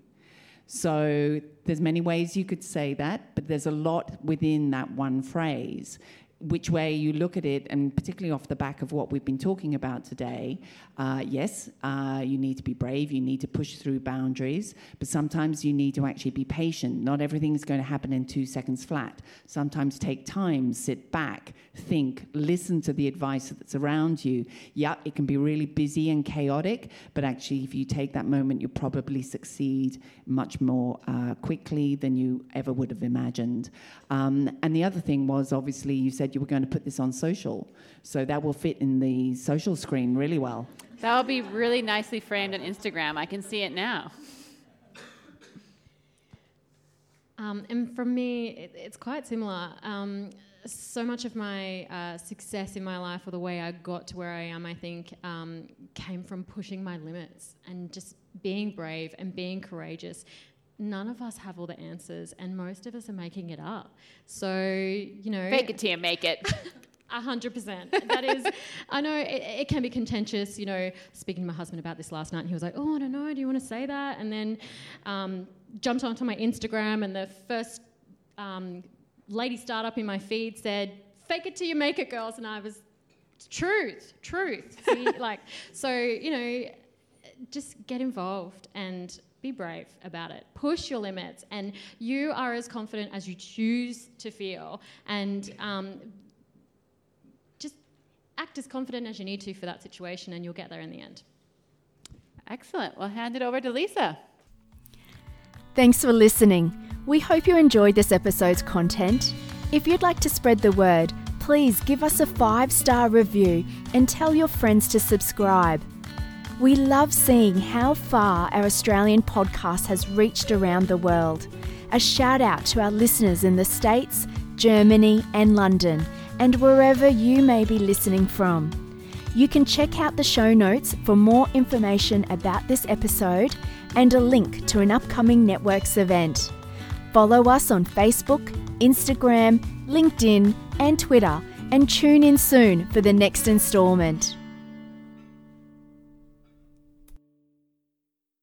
So there's many ways you could say that, but there's a lot within that one phrase which way you look at it, and particularly off the back of what we've been talking about today, uh, yes, uh, you need to be brave, you need to push through boundaries, but sometimes you need to actually be patient. Not everything is going to happen in two seconds flat. Sometimes take time, sit back, think, listen to the advice that's around you. Yeah, it can be really busy and chaotic, but actually, if you take that moment, you'll probably succeed much more uh, quickly than you ever would have imagined. Um, and the other thing was obviously, you said you were going to put this on social. So that will fit in the social screen really well. That will be really nicely framed on Instagram. I can see it now. Um, and for me, it, it's quite similar. Um, so much of my uh, success in my life, or the way I got to where I am, I think, um, came from pushing my limits and just being brave and being courageous none of us have all the answers, and most of us are making it up. So, you know. Fake it till you make it. A hundred percent. That is, I know it, it, can be contentious. You know, speaking to my husband about this last night, and he was like, "Oh, I don't know. Do you want to say that?" And then um, jumped onto my Instagram, and the first um, lady startup in my feed said, "Fake it till you make it, girls," and I was, "Truth, truth." See, like, so you know, just get involved and be brave about it. Push your limits, and you are as confident as you choose to feel. And um, just act as confident as you need to for that situation, and you'll get there in the end. Excellent. We'll hand it over to Lisa. Thanks for listening. We hope you enjoyed this episode's content. If you'd like to spread the word, please give us a five star review and tell your friends to subscribe. We love seeing how far our Australian podcast has reached around the world. A shout out to our listeners in the States, Germany, and London, and wherever you may be listening from. You can check out the show notes for more information about this episode and a link to an upcoming Networks event. Follow us on Facebook, Instagram, LinkedIn, and Twitter, and tune in soon for the next instalment.